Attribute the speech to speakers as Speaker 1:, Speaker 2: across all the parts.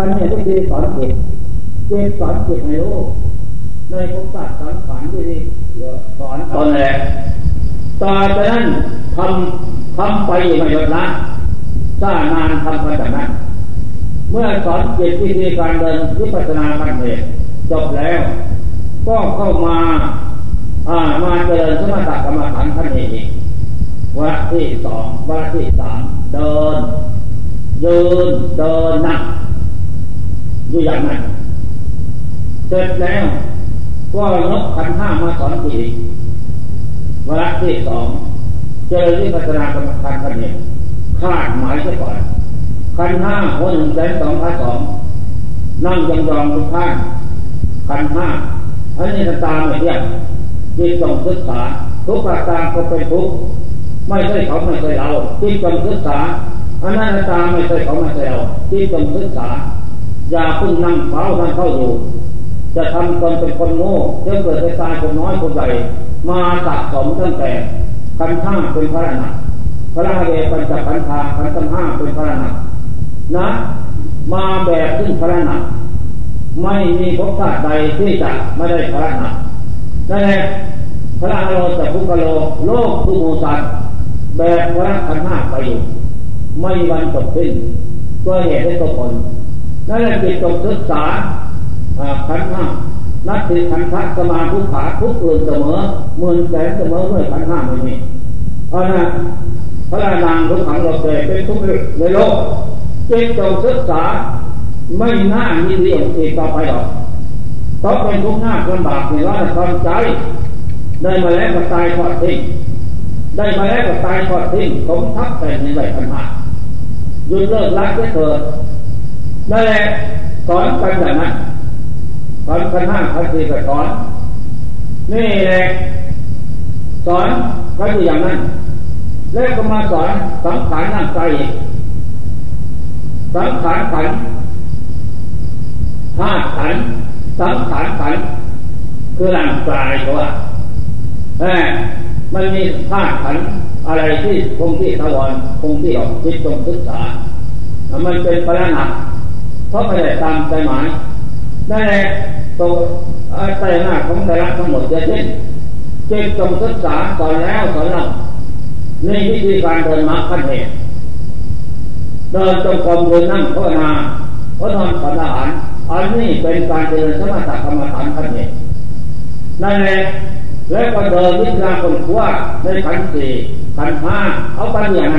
Speaker 1: อันนี้วิธีสอนจิตเจตสอนจิตในโลกในภพศาสตร์สังขารที่สอนตนแหละต่อจากนั้นทำทำไปไม่หยุดละสร้างงานทำไปจากนั้นเมื่อสอนจิตวิธีการเดินวิปัสสนาขั้นเหตุจบแล้ว ก็เข้ามาอ่ามาเจริญสมถกรรมฐานขั้นเหตุวะที่สองวะที่สามเดินยืนเดินนั่ง อยู่อย่างนั้นเสร็จแล้วก็ยกขันห้ามาสอนอีกวระที่สองเจริญวิปัสสนากรรมฐานขั้นนี้คาดหมายซะก่อนขันห้าหัวหนึ่งแสนสองพันสองนั่งยองยองทุกท่านขันห้าอันนี้ตาไม่เที่ยงจิตต้องศึกษา ทุกประการก็เป็นทุกไม่ใช่เขาไม่ใช่เราจิตต้องศึกษาอันนั้นตาไม่ใช่เขาไม่ใช่เราจิตต้องศึกษา อย่าพึ่งนั่งเฝ้านั่งเข้าอยู่ จะทำตนเป็นคนโง่จะเกิดไปตายคนน้อยคนใหญ่มาสะสมตั้งแต่ขันห้าเป็นพระนักพระเวปัญจขันธาขันธ์ห้าเป็นพระนักนะ มาแบบซึ่งพระนักไม่มีภพชาติใดที่จะไม่ได้พระนักนั่นแหละพระโลจะพุกโลโลกทุโมสัตแบบพระขันห้าไปอยู่ไม่วันจบสิ้นตัวเหตุได้ตัวผล นั่นแหละจิตตกศึกษาขันห้านัตติขันธ์สมาทุขาทุกอื่นเสมอหมื่นแสนเสมอด้วยขันห้าไม่มีเพราะนั้นพระนางทุกขังเราเกิดเป็นทุกข์ในโลกจิตตศึกษาไม่น่ามีเรื่องอีกต่อไปหรอกเพราะเป็นทุกข์หน้าลำบากในร้อนความใจได้มาแล้วก็ตายทอดทิ้งได้มาแล้วก็ตายทอดทิ้งสมทับแต่ในใจขันห้าหยุดเลิกรักได้เถิด นั่นแหละสอนกันอย่างนั้นสอนกันห้าพันสี่ก็สอนนี่แหละสอนก็อยู่อย่างนั้น แล้วก็มาสอนสังขารนั่งใจสังขารขันธาตุขันสังขารขันคือร่างกายตัวเออมันมีธาตุขันอะไรที่คงที่ทวารคงที่ออกคิดตรงศึกษามันเป็นปรนัก เพราะไม่ได้ตามใจหมายนั่นแหละตัวใจหน้าของแต่ละทั้งหมดจะเช่นเจ็บจงศึกษาสอนแล้วสอนเล่าในวิธีการเดินมาขั้นเหตุเดินจงกรมเดินนั่งภาวนาพระนอนสันอาหารอันนี้เป็นการเดินสมถกรรมฐานขั้นเหตุนั่นแหละแล้วก็เดินวิชาคนขว้าในขันสี่ขันห้าเอาไปอย่างไร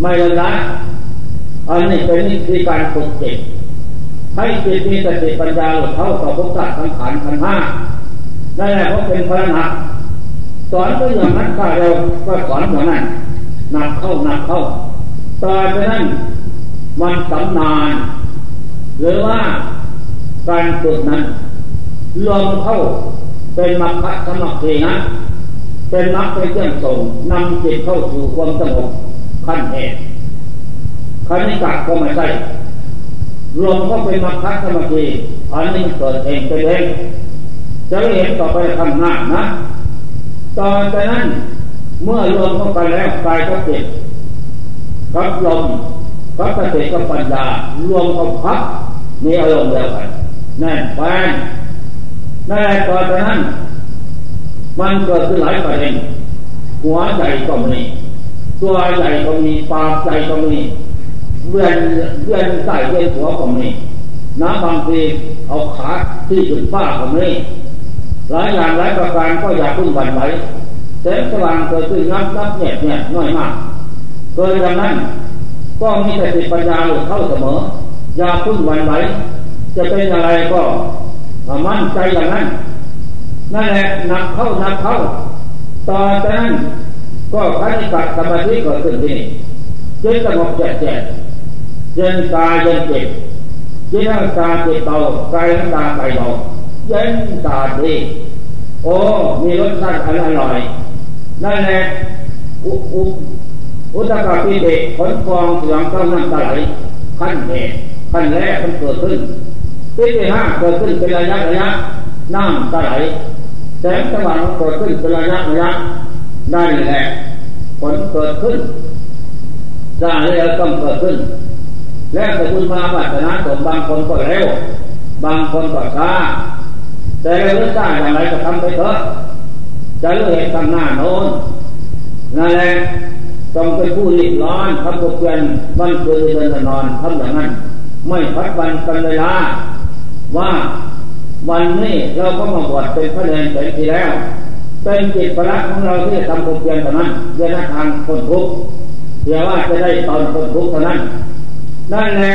Speaker 1: ไม่เลยนะ อันนี้เป็นวิธีการฝึกจิตให้จิตมีสติปัญญาหลุดเข้าต่อภพชาติสังขารขันห้านั่นแหละเพราะเป็นพระนักสอนก็อย่างนั้นข้าเราก็สอนอย่างนั้นหนักเข้าหนักเข้าต่อจากนั้นมันสำนานหรือว่าการฝึกนั้นรวมเข้าเป็นมรรคสมัครีนะเป็นมรรคเป็นเครื่องส่งนำจิตเข้าสู่ความสงบขั้นเหตุ ขันนิกัดก็ไม่ใช่รวมก็เป็นมรรคสมาธิอันนี้เกิดเองไปเองจะเห็นต่อไปข้างหน้านะตอนจากนั้นเมื่อรวมเข้าไปแล้วกายก็จิตกับลมกับสติกับปัญญารวมเข้าพักมีอารมณ์เดียวกันแน่นแฟนนั่นตอนจากนั้น มันเกิดขึ้นหลายประเด็นหัวใจก็มีตัวใหญ่ก็มีปากใจก็มี เวียนเวียนใส่เวียนหัวก็มีน้ำบางทีเอาขาที่จุดฟ้าก็มีหลายอย่างหลายประการก็อยากพึ่งวันไหวแสงสว่างเกิดขึ้นนับนับเนี่ยเนี่ยน้อยมากเกิดดังนั้นก็มีแต่ติปัญญาหลุดเข้าเสมอ อย่าพึ่งวันไหวจะเป็นอะไรก็มั่นใจอย่างนั้นนั่นแหละหนักเข้าหนักเข้าต่อจากนั้นก็ขันกัดสมาธิเกิดขึ้นที่นี่จิตสงบแจ่แจ่ เย็นกายเย็นจิตจิตตาจิตเบากายน้ำตาใจเบาเย็นตาดีโอ้มีรสชาติอร่อยนั่นแหละอุอุอุตกาปิเดผลฟองเสียงก้าน้ำตาไหลขั้นเหตุขั้นแรกมันเกิดขึ้นที่ที่ห้าเกิดขึ้นเป็นระยะระยะน้ำตาไหลแสงสว่างเกิดขึ้นเป็นระยะระยะนั่นแหละผลเกิดขึ้นสร้างแล้วต้องเกิดขึ้น แล้วแต่คุณมาวัฒนาสมบางคนก็เร็ว บางคนก็ช้า แต่เรื่องช้าอย่างไรก็ทำไปเถอะจะรู้เห็นข้างหน้าโน้นนั่นแหละต้องเป็นผู้รีบร้อนทำกบเพียนวันคืนเดินนอนทำอย่างนั้น ไม่พัดวันกันเวลา ว่าวันนี้เราก็มาบวชเป็นพระเนรเป็นทีแล้ว เป็นจิตประลักของเราที่ทำกบเพียนเท่านั้นเดินทางคนทุกข์เดี๋ยวว่าจะได้ตอนคนทุกข์เท่านั้น นั่นแหละ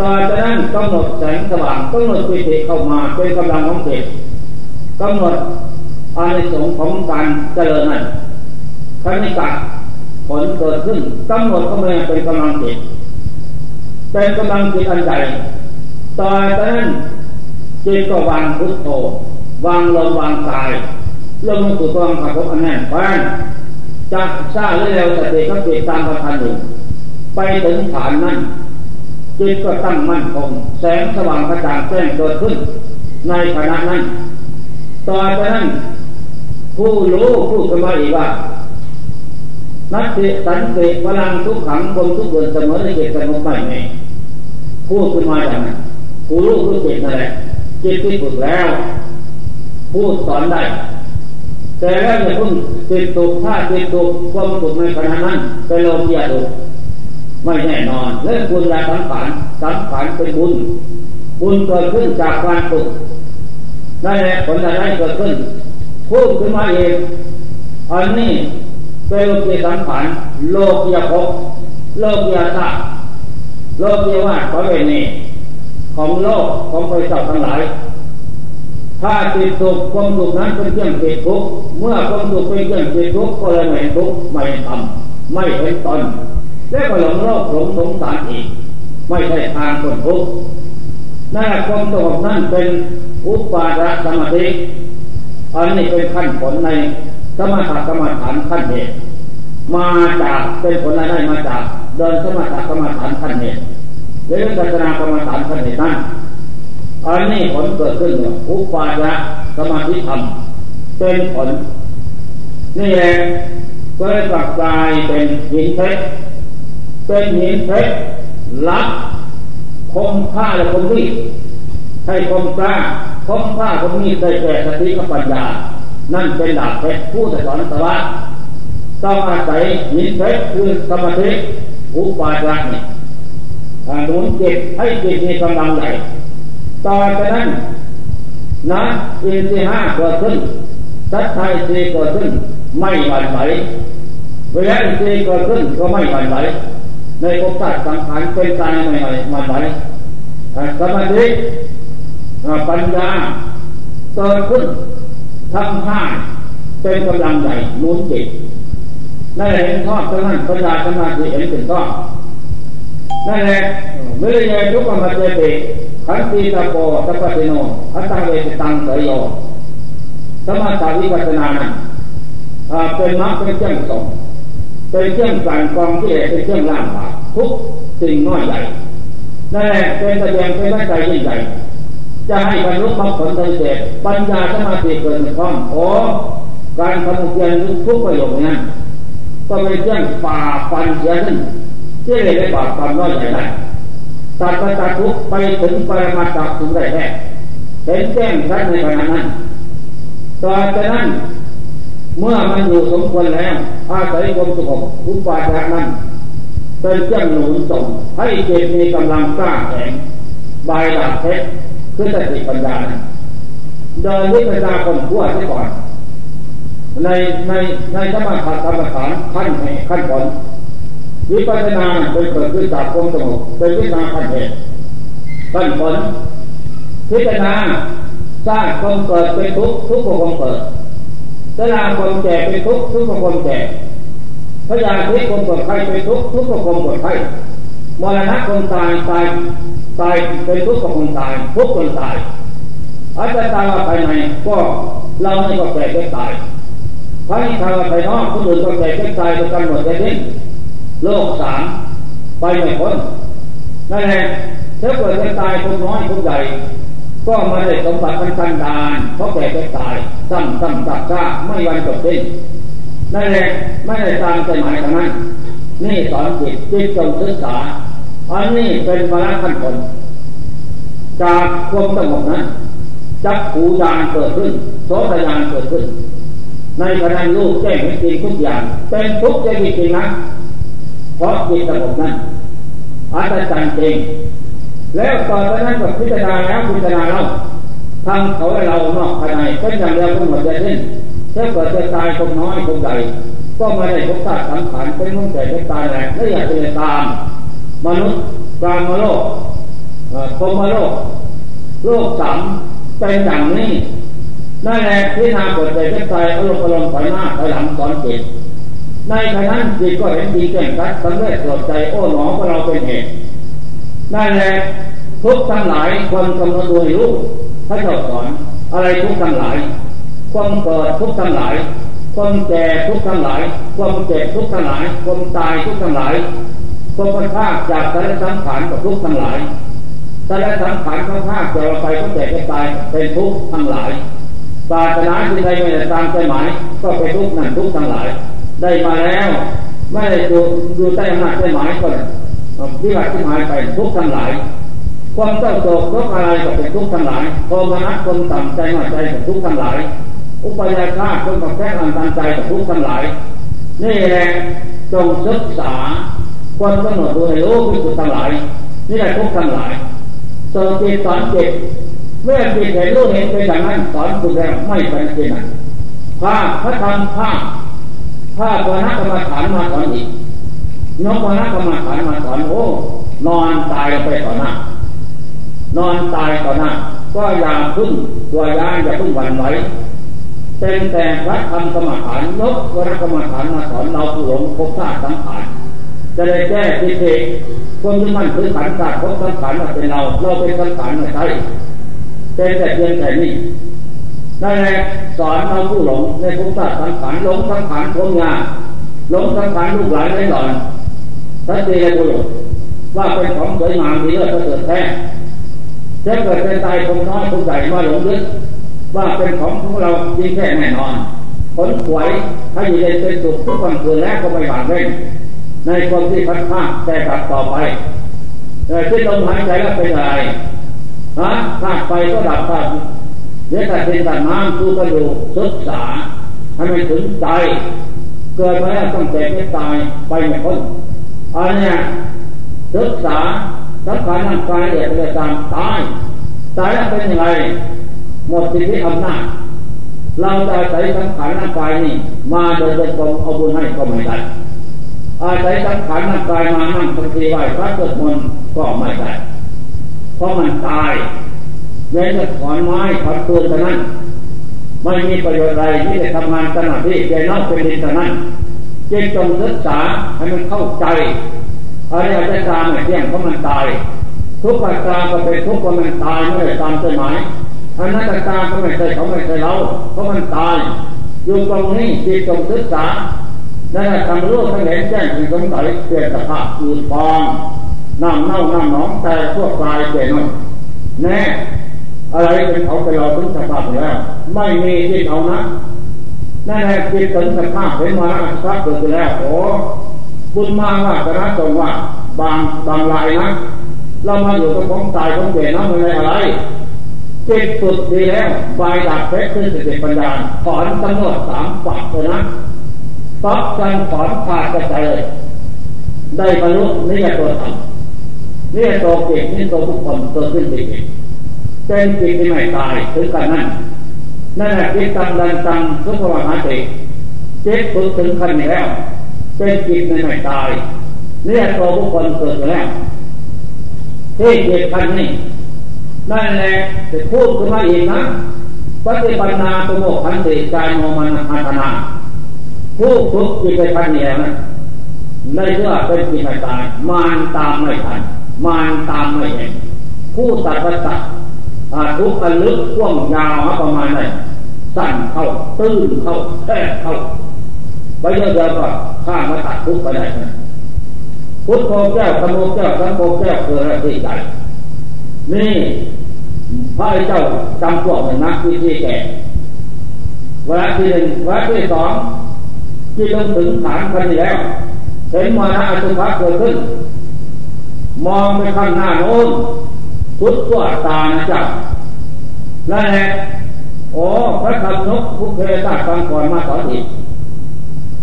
Speaker 1: ต่อจากนั้นกำหนดแสงสว่างกำหนดปิติเข้ามาเป็นกำลังของจิตกำหนดอานิสงส์ของการเจริญนั้นคณิกะผลเกิดขึ้นกำหนดเข้ามาเป็นกำลังจิตเป็นกำลังจิตอันใหญ่ต่อจากนั้นจิตก็วางพุทโธวางลมวางกายลงสู่ตัวขับรถอันแน่นแฟ้นจะซาเร็วสติก็ติดตามประทานอยู่ไปถึงฐานนั้น จิตก็ตั้งมั่นคงแสงสว่างกระจ่างแจ้งเกิดขึ้น ในขณะนั้น ต่อจากนั้น ผู้รู้ผู้สมาอีกว่านัตติสันติพลังทุกขังคมทุกเดือนเสมอในเจตสงบไม่ไงพูดขึ้นมาอย่างนั้นผู้รู้ผู้จิตนั่นแหละจิตที่ฝึกแล้ว พูดสอนได้ แต่แล้วอย่าเพิ่งติดตุกถ้าติดตุกความตุกในขณะนั้นเป็นโลกียตุก ไม่แน่นอนเรื่องบุญและสังขารสังขารเป็นบุญ บุญเกิดขึ้นจากการฝึกได้แหละผลอะไรเกิดขึ้นพูดขึ้นมาเองอันนี้เป็นโลกีสังขารโลกียภพโลกียธาตุโลกียว่าขอเวนีของโลกของบริษัททั้งหลาย ถ้าติดทุกความทุกนั้นเป็นเครื่องติดทุกเมื่อความทุกเป็นเครื่องติดทุกก็เลยไม่ทุกไม่ทำไม่เห็นตน แล้วก็หลงโลกหลงสงสารอีก ไม่ใช่ทางคนทุกข์นั่นความสงบนั้นเป็นอุปาระสมาธิอันนี้เป็นขั้นผลในสมถกรรมฐานขั้นเหตุมาจากเป็นผลอะไรมาจากเดินสมถกรรมฐานขั้นเหตุหรือศาสนากรรมฐานขั้นเหตุนั้นอันนี้ผลเกิดขึ้นอุปาระสมาธิธรรมเป็นผลนี่แหละก็เลยกลายเป็นหินเพชร เป็นหินเพชรลักคมผ้าและคมมีดให้คมกล้าคมผ้าคมมีดได้แก่สติกับปัญญา นั่นเป็นดาบเพชรผู้สอนสวะต้องอาศัยหินเพชรคือสมาธิอุปาจารนี่หนุนจิตให้จิตมีกำลังใหญ่ต่อจากนั้นนะอินทรีห้าเกิดขึ้นสัตไทยสีเกิดขึ้นไม่หวั่นไหวเวลาอินทรีเกิดขึ้นก็ไม่หวั่นไหว ในภพชาติสังขารเป็นตายใหม่ๆมาไหวสมาธิปัญญาเกิดขึ้นทำห้าเป็นกำลังใหญ่นุนจิตนั่นแหละเห็นชอบทั้งนั้นปัญญาสมาธิเห็นเป็นชอบนั่นแหละเมื่อเยทุกมาเจติขันติตะโกตะปติโนอัตตาเวสตังเสยโยสมาธิวิปัสสนานั้นเป็นมรรคเป็นเจ้าสอง เป็นเครื่องสั่นกองที่เป็นเครื่องล่างบาทุกสิ่งน้อยใหญ่นั่นแหละเป็นตะเกียงเป็นวัใจยิ่งใหญ่จะให้บรรลุมรรคผลโดยเสร็จปัญญาสมาธิเกิดขึ้นโอ้การทำเพียรทุกประโยชน์นั้นก็เป็นเครื่องป่าฟันเสียขึ้นที่เลยได้บาดความน้อยใหญ่ได้ตัดปัจจุกไปถึงปรมาตถ์ถึงได้แท้เห็นแจ้งชัดในขณะนั้นต่อจากนั้น เมื่อมันอยู่สมควรแล้ว อาศัยความสงบอุปาทานนั้นเป็นเครื่องหนุนส่งให้เจตมีกำลังกล้าแข็งใบหลักเพชรคือสติปัญญาเดินวิปัสสนาคนขั้วซะก่อน ในในในสมาธิกรรมฐานขั้นแห่งขั้นผลวิปัสนาเป็นเกิดขึ้นจากความสงบเป็นวิปัสนาขั้นเหตุขั้นผลพิจารณาสร้างความเกิดเป็นทุกข์ทุกข์ความเกิด สลาคนแก่เป็นทุกข์ทุกข์คนแก่พระยาทิคนปวดไข้เป็นทุกข์ทุกข์คนปวดไข้มรณะคนตายตายตายเป็นทุกข์กับคนตายทุกคนตายอาจจะตายว่าภายในก็เราไม่ก็แก่ก็ตายพระนิพพานภายนอกคนอื่นก็แก่ก็ตายก็กันหมดเลยนี่โลกสามไปไม่พ้นนั่นแหละถ้าเกิดเป็นตายคนน้อยคนใหญ่ ก็มาได้สมบัติมันกันดานเพราะแก่ไปตายซ้ำซ้ำซักซาไม่วันจบสิ้นนั่นแหละไม่ได้ตามใจหมายทางนั้น นี่สอนจิตจิตจงศึกษาอันนี้เป็นวาระขั้นตอนจากความสงบนั้นจักขูยานเกิดขึ้นโสตยานเกิดขึ้น ในขณะลูกแจ้งเห็นจริงทุกอย่าง เป็นทุกข์จริงนะเพราะจิตสงบนั้นอาจารย์จริง แล้วต่อไปนั้นก็พิจารณาแล้วพิจารณาเราทางเขาและเรานอกภายในเป็นอย่างเดียวกันหมดเลยสิ้นถ้าเกิดจะตายคงน้อยคงใหญ่ก็ไม่ได้พบชาติสังขารเป็นมุ่งแต่จะตายแหละไม่อยากจะตาม มนุษย์กลางมโลกพรมโลก โลกสามเป็นอย่างนี้นั่นแหละที่นาเกิดใจจะตายอารมณ์อารมณ์ถอยหน้าถอยหลังสอนจิตในขณะนั้นจิตก็เห็นดีแก่งกัดสำเร็จปลดใจโอ้หนอของเราเป็นเหตุ นั่นแหละทุกทั้งหลายคนกำหนดดูรู้พระเจ้าสอนอะไรทุกทั้งหลาย ความเกิดทุกทั้งหลาย ความแก่ทุกทั้งหลาย ความเจ็บทุกทั้งหลาย ความตายทุกทั้งหลาย ความพันภาจากสารสังขารกับทุกทั้งหลายสารสังขารของภาจะเราไปก็แก่ก็ตายเป็นทุกทั้งหลายศาสนาที่ใดไม่ได้ตามใจหมายก็เป็นทุกนั่นทุกทั้งหลาย ได้มาแล้ว ไม่ได้ดูดูใต้อำนาจใจหมายก็ วิบัติที่หมายไปทุกทั้งหลาย ความเศร้าโศกทุกอะไรก็เป็นทุกข์ทั้งหลายโทมนัสคนต่ำใจหน่อยใจกับทุกข์ทั้งหลาย อุปยาฆาคนกับแค่อันตันใจกับทุกข์ทั้งหลาย นี่แหละจงศึกษาคนกำหนดดูในโลกพิสุทั้งหลาย นี่แหละทุกข์ทั้งหลายสอนจิตสอนจิตเมื่อจิตเห็นรู้เห็นเป็นอย่างนั้นสอนคุณแล้วไม่เป็นจริงนั้นภาพระธรรมภาพภาพวนักกรรมฐานมาสอนอีก นกวนักกรรมฐานมาสอนโอ้นอนตายไปต่อหน้านอนตายต่อหน้าก็อย่าพึ่งตัวยานอย่าพึ่งหวั่นไหวเป็นแต่พระธรรมกรรมฐานยกวรกรรมฐานมาสอนเราผู้หลงภพชาติสังขารจะได้แก้ทิฏฐิคนที่มันคือขันธ์ศาสตร์พสังขารมาเป็นเรา เราเป็นสังขารมาใช่เป็นแต่เพียงแต่นี้นั่นแหละสอนเราผู้หลงในภพชาติสังขารหลงสังขารพวงงานหลงสังขารลูกหลานไร้หลอน สัจเจบุรุษว่าเป็นของสวยงามดีเลิศประเสริฐแท้จะเกิดเป็นตายคงน้อยคงใหญ่มาหลงลึกว่าเป็นของของเราจริงแค่แน่นอนผลขวยถ้าอยู่ในเป็นสุขทุกวันคืนแล้วก็ไม่หวั่นเร่งในความที่พัดผ้าแต่กลับต่อไปแต่ที่ลมหายใจแล้วเป็นอะไรฮะธาตุไฟก็ดับธาตุเนื้อแต่เป็นแต่น้ำสู้กันอยู่ศึกษาให้มันถึงใจ เกิดมาแล้วต้องเจ็บไม่ตายไปไม่พ้น อันนี้ศึกษาสังขารร่างกายเด็กเลยตามตายตายแล้วเป็นยังไงหมดสิทธิอำนาจเราจะอาศัยสังขารร่างกายนี่มาโดยเป็นกรมเอาบุญให้ก็ไม่ได้อาศัยสังขารร่างกายมานั่งปฏิไหว้พระสวดมนต์ก็ไม่ได้เพราะมันตายเว้นแต่ถอนไม้ถอนปืนเท่านั้นไม่มีประโยชน์อะไรที่จะทำงานขนาดที่ใจนอกเป็นดินเท่านั้น จึงจงศึกษาให้มันเข้าใจอริยสัจจามเที่ยงเพราะมันตาย ทุกปัจจาก็เป็นทุกข์เพราะมันตายไม่ได้ตามใจหมายอันนั้นตามก็ไม่ใช่เขาไม่ใช่เราเพราะมันตายอยู่ตรงนี้จิตจงศึกษาได้ทำรู้ทั้งเห็นแจ้งถึงสงสัยเปลี่ยนสภาพอืดฟองน้ำเน่าน้ำหนองแต่พวกกายเปลี่ยนแน่อะไรเป็นเขาไปเราถึงสภาพแล้ว ไม่มีที่เขานะ นั่นแหละจิตถึงสภาพเห็นมาแล้วสภาพเกิดแล้วโอ้บุญมาว่าจะรัตรงว่าบางบางรายนะเรามาอยู่กับของตายของเปลี่ยนน้ำมันอะไรจิตฝึกดีแล้วใบดับเพชรขึ้นสติปัญญาถอนกำหนดสามฝักเลยนะปั๊บกันถอนขาดกระจายเลยได้บรรลุนิยตัวธรรมนี่ตัวเก่งนี่ตัวบุคคลตัวขึ้นจิตเป็นจิตที่ไม่ตายถึงกันนั้น นั่นแหละจิตตังดันตังสุภวหาติจิตฝึกถึงขั้นนี้แล้ว เป็นจิตในไม่ตายเนี่ยตัวบุคคลเกิดแล้วที่เกิดพันนี่นั่นแหละจะพูดขึ้นมาอีกนะปฏิปันนาตโมขันติกายโนมันอัตนาผู้ฝึกจิตไปพันนี่นะในเรื่องเป็นจิตไม่ตายมานตามไม่ทันมานตามไม่เห็นผู้ตัดประตัด ทุกข์ลึกกว้างยาวประมาณไหนสั้นเข้าตื้นเข้าแคบเข้าไปเยอะๆก็ข้ามาตัดทุกไปได้นะพุทโธแก้วธรรมโแก้วสังโฆแก้วคืออะไรที่ใจนี่พระเจ้าจำพวกหนึ่งนักวิธีแก่เวลาที่หนึ่งเวลาที่สองที่ลงถึงฐานพันแล้วเห็นมานะอสุภะเกิดขึ้น มองไปข้างหน้าโน้น พุทธตัวตานะจ๊ะนั่นแหละโอ้พระคำนกผู้เคยทราบฟังก่อนมาสอนอีก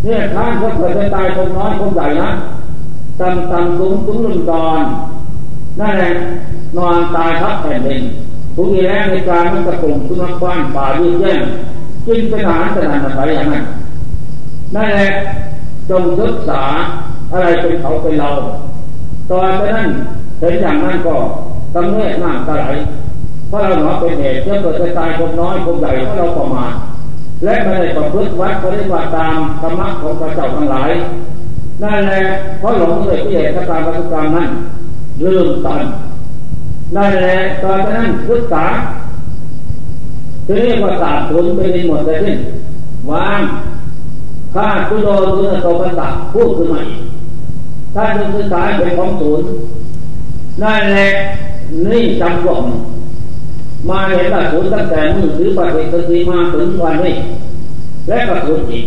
Speaker 1: เนี่ยท่านก็เกิดตายคงน้อยคงใหญ่นะต่ำต่ำสูงสูงลุนดอนนั่นแหละนอนตายทับแผ่นดินผู้มีแรงในการมันกระปุ่มสุนัขบ้านป่ายืดแย่งกินเป็นอาหารขนาดไหนอย่างนั้นนั่นแหละจงศึกษาอะไรเป็นเขาเป็นเรา ตอนนั้นเห็นอย่างนั้นก็ ตำเนิดน้ำตาไหลเพราะเราหนอเป็นเหตุเพื่อเกิดจะตายคนน้อยคนใหญ่เพราะเราประมาทและไม่ได้ประพฤติวัดปฏิบัติตามธรรมะของพระเจ้าทั้งหลายนั่นแหละเพราะหลงเลยที่เหตุการปัจจุบันนั้นลืมตอนนั่นแหละตอนนั้นศึกษาทีนี้ว่าศาสตร์ผลไปในหมดเลยที่วางข้าคุโลตุนโตปัสสะพูดขึ้นมาอีกถ้าจะศึกษาเป็นของศูนย์นั่นแหละ นี่จำพวกมาเห็นว่าศูนตั้งแต่มือถือปฏิสติมาถึงวันนี้ และก็ศูนอีก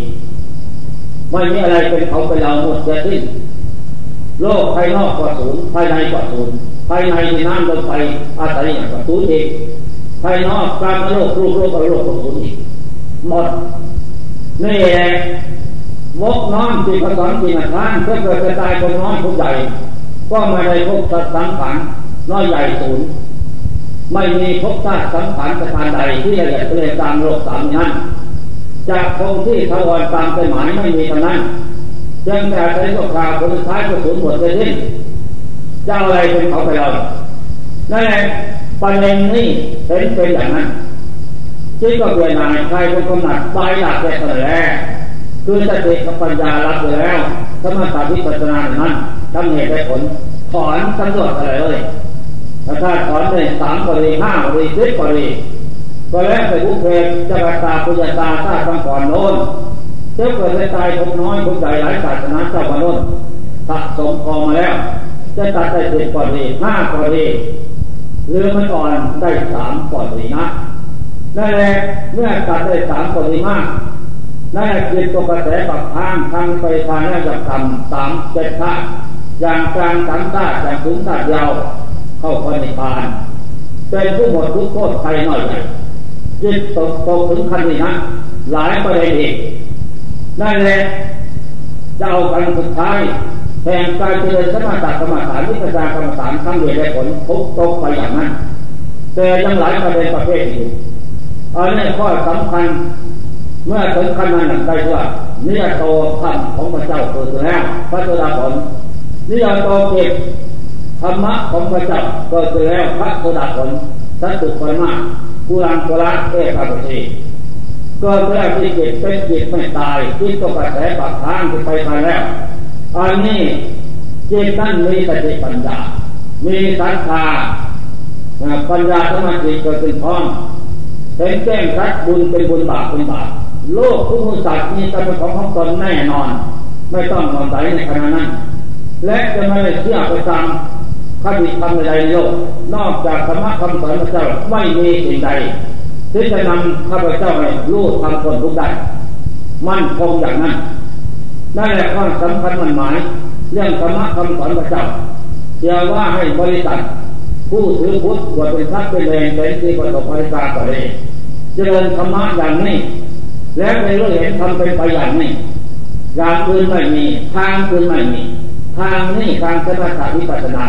Speaker 1: ไม่มีอะไรเป็นเขาไปเราหมดจะสิ้นโลกภายนอกก็ศูนภายในก็ศูนภายในที่น้ำลมไฟอาศัยอย่างก็ศูนอีกภายนอกกลารโลกรูปโลกโลกก็ศูนอีกหมดนี่แหละวกน้อมจิตผสมจิตทานเพื่อเกิดกระจายคนน้อยคนใหญ่ก็ไม่ได้พบสัตว์สังขาร น้อยใหญ่ศูนย์ไม่มีพบชาติสังขารสถานใดที่ละเอียดเลยตามโลกสามนั้นจากคงที่ทวารตามไปหมายไม่มีเท่านั้นยังแต่ใช้โลกาผลท้ายก็สูญหมดไปสิ้นเจ้าอะไรเป็นเขาไปเรานั่นแหละประเด็นนี้เห็นเป็นอย่างนั้นจิตก็เปลี่ยนนายใครเป็นคนหนักไปหลักแก่ตแรกคือสติกับปัญญารับไปแล้วสมาธิปัจจนานั้นทำเหตุได้ผลถอนสำรวจอะไรเลย ถ้าถอนได้สามกรณีห้ากรณีสิบกรณีก็แล้วไปบุกเพจจะกตาปุญญาตา้าฟังก่อนโน้นเจ้าเกิดในตายพบน้อยพบใหญ่หลายศาสนาเจ้าพโน้นสะสมพอมาแล้ว จะตัดได้สิบกรณีห้ากรณีเรือมันอ่อนได้สามกรณีนะนั่นแหละเมื่อตัดได้สามกรณีมากนั่นจิตตกกระแสปักทางทางไปทางนั่นจะทำสามเจ็ดท่าอย่างกลางสามท่าอย่างสูงท่ายาว เข้าไปในพานเป็นผู้หมดทุกโทษภายหน่อยจิตตกตกถึงขั้นนี้นะหลายประเด็นอีกนั่นแหละจะเอากันสุดท้ายแห่งการเจริญสมาธิกรรมฐานวิปัสสนากรรมฐานทั้งเวได้ผลทุกตกไปอย่างนั้นแต่ยังหลายประเด็นประเภทอยู่อันนี้ข้อสำคัญเมื่อถึงขั้นนั้นได้ว่านิยโตธรรมของพระเจ้าเกิดแล้วพระเจ้าผลนิยโตเก็บ ธรรมะของพระเจ้าเกิดแล้วพระโสดาผลสัตตุปรมากุลังกุละเอกาปชีก็เพื่อที่จิตเป็นจิตไม่ตายจิตก็กระแสปากทางที่ไปทางแล้วอันนี้จิตนั้นมีสติปัญญา มีสัทธาปัญญาสมาธิเกิดเป็นพร้อมเห็นแจ้งชัดบุญเป็นบุญบาปเป็นบาปโลกทุกมุสัตว์มีกรรมของของตนแน่นอน ไม่ต้องมองใจในขณะนั้น และจะไม่เชื่อไปตาม คติธรรมใดในโลกนอกจากธรรมะคำสอนพระเจ้าไม่มีสิ่งใดที่จะนำข้าพเจ้าให้รู้ทำคนทุกได้มั่นคงอย่างนั้นนั่นแหละข้อสำคัญมันหมาย เรื่องธรรมะคำสอนพระเจ้าเชื่อว่าให้บริษัทผู้ถือพุทธควรเป็นทักเป็นแรงเป็นที่ประสบภัยกาก็เลยเจริญธรรมะอย่างนี้ แล้วในรู้เห็นทำเป็นไปอย่างนี้อย่างอื่นไม่มี ทางอื่นไม่มี ทางนี้ทางสมาธิวิปัสสนา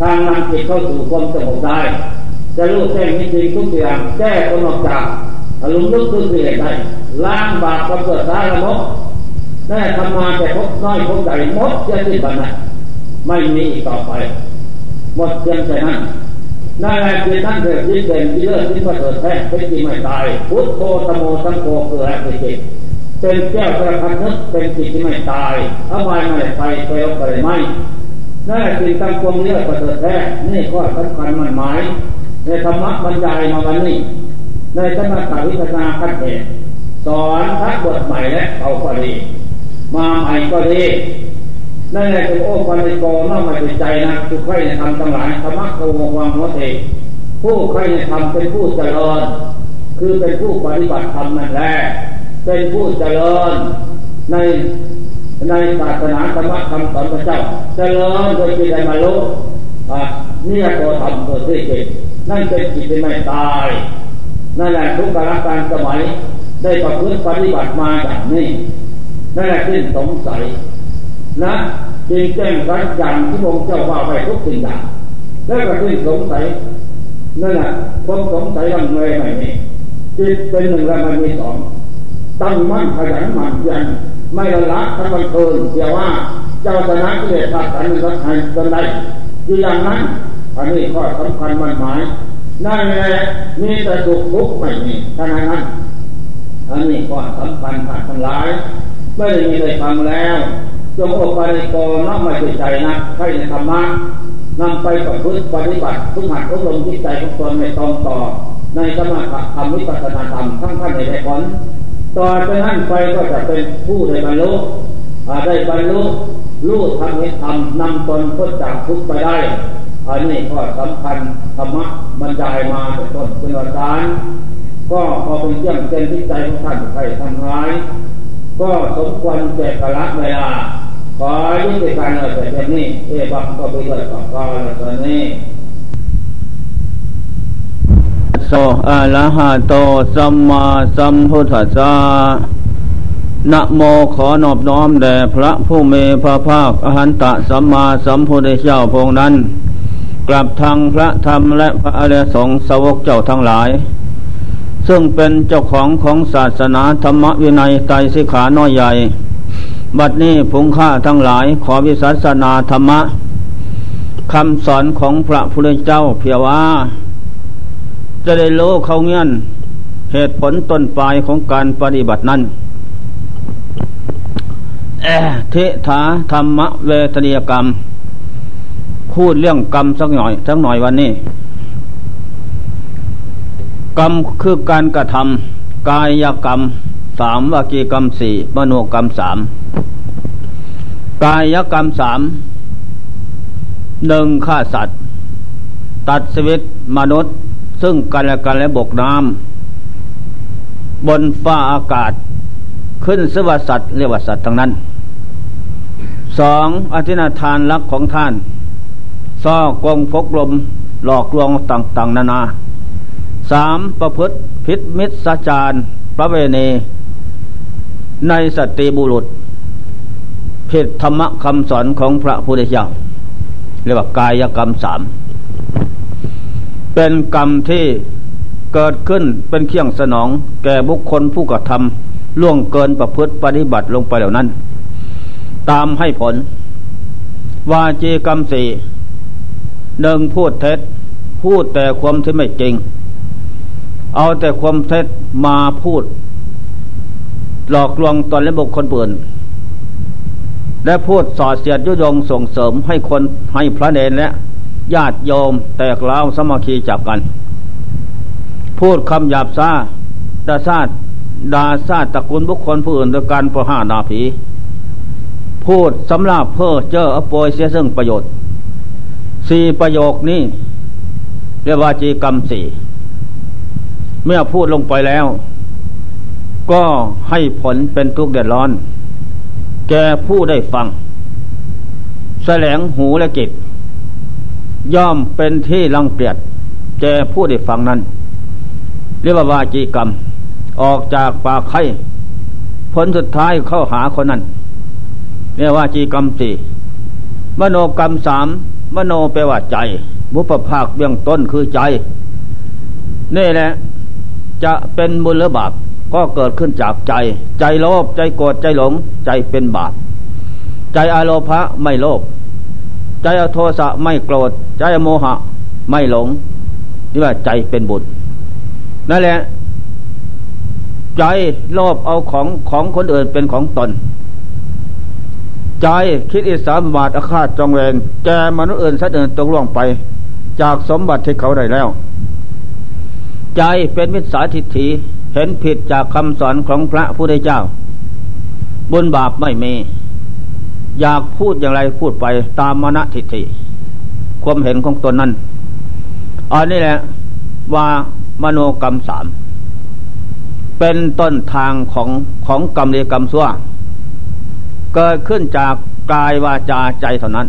Speaker 1: ทางนำจิตเข้าสู่ความสงบได้จะรู้แจ้งมิตรทุกอย่างแก้คนออกจากอารมณ์ลึกซึ้งเกิดได้ล้างบาปความเกิดสารมกแม่ทำมาแต่พบน้อยพบใหญ่หมดจะสิ้นบันนั้นไม่มีอีกต่อไป หมดเพียงแค่นั้นนั่นแหละคือท่านเกิดที่เป็นที่เลิศที่ประเสริฐแท้เป็นจริงไม่ตาย พุทโธสโมสังโฆคืออะไรเป็นจิตเป็นแก้วประพันนึกเป็นจิตที่ไม่ตายอาไว้ไม่ไปไปเอาไปไม่ นั่นแหละคือตั้งความเลือดประเสริฐแท้นี่ข้อสำคัญมันหมาย ในธรรมะบรรยายมาวันนี้ ในสมถะวิปัสนาขั้นเหตุสอนทักบทใหม่และเอาก็ดี มาใหม่ก็ดีนั่นแหละคือโอ้ปัญโกน้อมมาจิตใจนะทุกใครในธรรมทั้งหลายธรรมะโกวังหัวเทผู้ใครในธรรมเป็นผู้เจริญ คือเป็นผู้ปฏิบัติธรรมนั่นแหละเป็นผู้เจริญใน ในศาสนาธรรมคำสอนพระเจ้าเจริญโดยที่ได้มาลุนี่ตัวธรรมตัวที่เกิดนั่นเป็นจิตที่ไม่ตาย นั่นแหละทุกการการสมัยได้ประพฤติปฏิบัติมาอย่างนี้ นั่นแหละที่สงสัย นะจริงแจ้งรักอย่างที่องค์เจ้าว่าไปทุกสิ่งอย่างแล้วก็ที่สงสัยนั่นแหละความสงสัยมันเลยไม่มีจิตเป็นหนึ่งแล้วมันมีสองตั้งมั่นขยันหมั่นเพียร ไม่ละละทั้งวันเกินเดียว่าเจ้าชนะกิเลสขัดกันรักใครจนได้อยู่อย่างนั้นอันนี้ข้อสำคัญมันหมายนั่นแหละมีแต่สุขทุกข์ไม่มีท่านั้นอันนี้ข้อสำคัญผ่านทั้งหลายไม่ได้มีใครฟังแล้วจงอกไปกอน้อมมาใจนะให้ในธรรมะนำไปกับพื้นปฏิบัติทุกหัดทุกลมจิตใจของตนในตอนต่อ ในสมาธิธรรมวิปัสสนาธรรมทั้งท่านในได้ผล ต่อไปนั้นไปก็จะเป็นผู้ได้บรรลุได้บรรลุรู้ทำให้ทำนำตนพ้นจากทุกข์ไปได้อันนี้ก็สำคัญธรรมะบรรยายมาแต่ต้นเป็นอาจารย์ก็พอเป็นเรื่องเป็นที่ใจของท่านใครทำร้าย ก็สมควรแก่กระเวลาขอยุติการเลยแต่เพียงนี้เอวังก็ไปด้วยกับกาลตอนนี้
Speaker 2: โสอะระหะโตสัมมาสัมพุทธัสสะนะโมขอนอบน้อมแด่พระผู้มีพระภาคอหันตะสัมมาสัมพุทธเจ้าพงนั้น กลับทางพระธรรมและพระอริยสงฆ์สาวกเจ้าทั้งหลาย ซึ่งเป็นเจ้าของของศาสนาธรรมวินัยไตรสิขาน้อยใหญ่ บัดนี้ผงข้าทั้งหลายขอวิสัสนาธรรมะคำสอนของพระพุทธเจ้าเพียว่า จะได้โลเขาเงี้ยนเหตุผลต้นปลายของการปฏิบัตินั้นเทถาธรรมเวทนียกรรม พูดเรื่องกรรมสักหน่อยสักหน่อยวันนี้ กรรมคือการกระทำกายกรรมสามวจีกรรมสี่มโนกรรมสามกายกรรมสามหนึ่งฆ่าสัตว์ ตัดชีวิตมนุษย์ ซึ่งกันและกันและบกน้ำบนฟ้าอากาศ ขึ้นสวัสดิ์เรียกว่าสัตว์ทั้งนั้นสองอธินาทานรักของท่านซ่อกงพกลมหลอกลวงต่างๆ นานาสามประพฤติพิษมิตรสาจารพระเวณีในสติบุรุษผิดธรรมคำสอนของพระพุทธเจ้าเรียกว่ากายกรรมสาม เป็นกรรมที่เกิดขึ้นเป็นเคี่ยงสนอง แก่บุคคลผู้กระทำล่วงเกินประพฤติปฏิบัติลงไปเหล่านั้น ตามให้ผล วาจีกรรมสี่หนึ่งพูดเท็จ พูดแต่ความที่ไม่จริง เอาแต่ความเท็จมาพูด หลอกลวงตนและบุคคลอื่นและพูดสอดเสียดยุยงส่งเสริมให้คนให้พระเนรและ ญาติโยมแตกเล้าสมคีจับกัน พูดคำหยาบซาดาซาดดาซาตระกุลบุคคลผู้อื่นโดยการประหานาผี พูดสำราบเพ้อเจ้ออโปยเสียซึ่งประโยชน์สี่ประโยคนี้เรียกว่าจีกรรมสี่เมื่อพูดลงไปแล้ว ก็ให้ผลเป็นทุกข์เดือดร้อน แกผู้ได้ฟัง แสลงหูและจิต ย่อมเป็นที่รังเกียจแก่ผู้ได้ฟังนั้น เรียกว่าวาจีกรรม ออกจากปากไข่ผลสุดท้ายเข้าหาคนนั้นเรียกว่าจีกรรมสี่มโนกรรมสามมโนแปลว่าใจ บุพภาคเบื้องต้นคือใจ นี่แหละ จะเป็นบุญหรือบาปก็เกิดขึ้นจากใจ ใจโลภใจโกรธใจหลง ใจเป็นบาป ใจอาโลภะไม่โลภ ใจอโทสะไม่โกรธ ใจอโมหะไม่หลง นี่ว่าใจเป็นบุญนั่นแหละ ใจโลภเอาของของคนอื่นเป็นของตน ใจคิดอิสาบาทอาฆาตจองเวรแกมนุษย์อื่นสัตว์อื่นตกล่วงไป จากสมบัติที่เขาได้แล้ว ใจเป็นมิจฉาทิฏฐิเห็นผิดจากคำสอนของพระพุทธเจ้า บุญบาปไม่มี อยากพูดอย่างไรพูดไปตามมณฑิฐิความเห็นของตนนั้นอันนี้แหละว่ามโนกรรมสามเป็นต้นทางของของกรรมเรกรรมซัวเกิดขึ้นจากกายวาจาใจเท่านั้น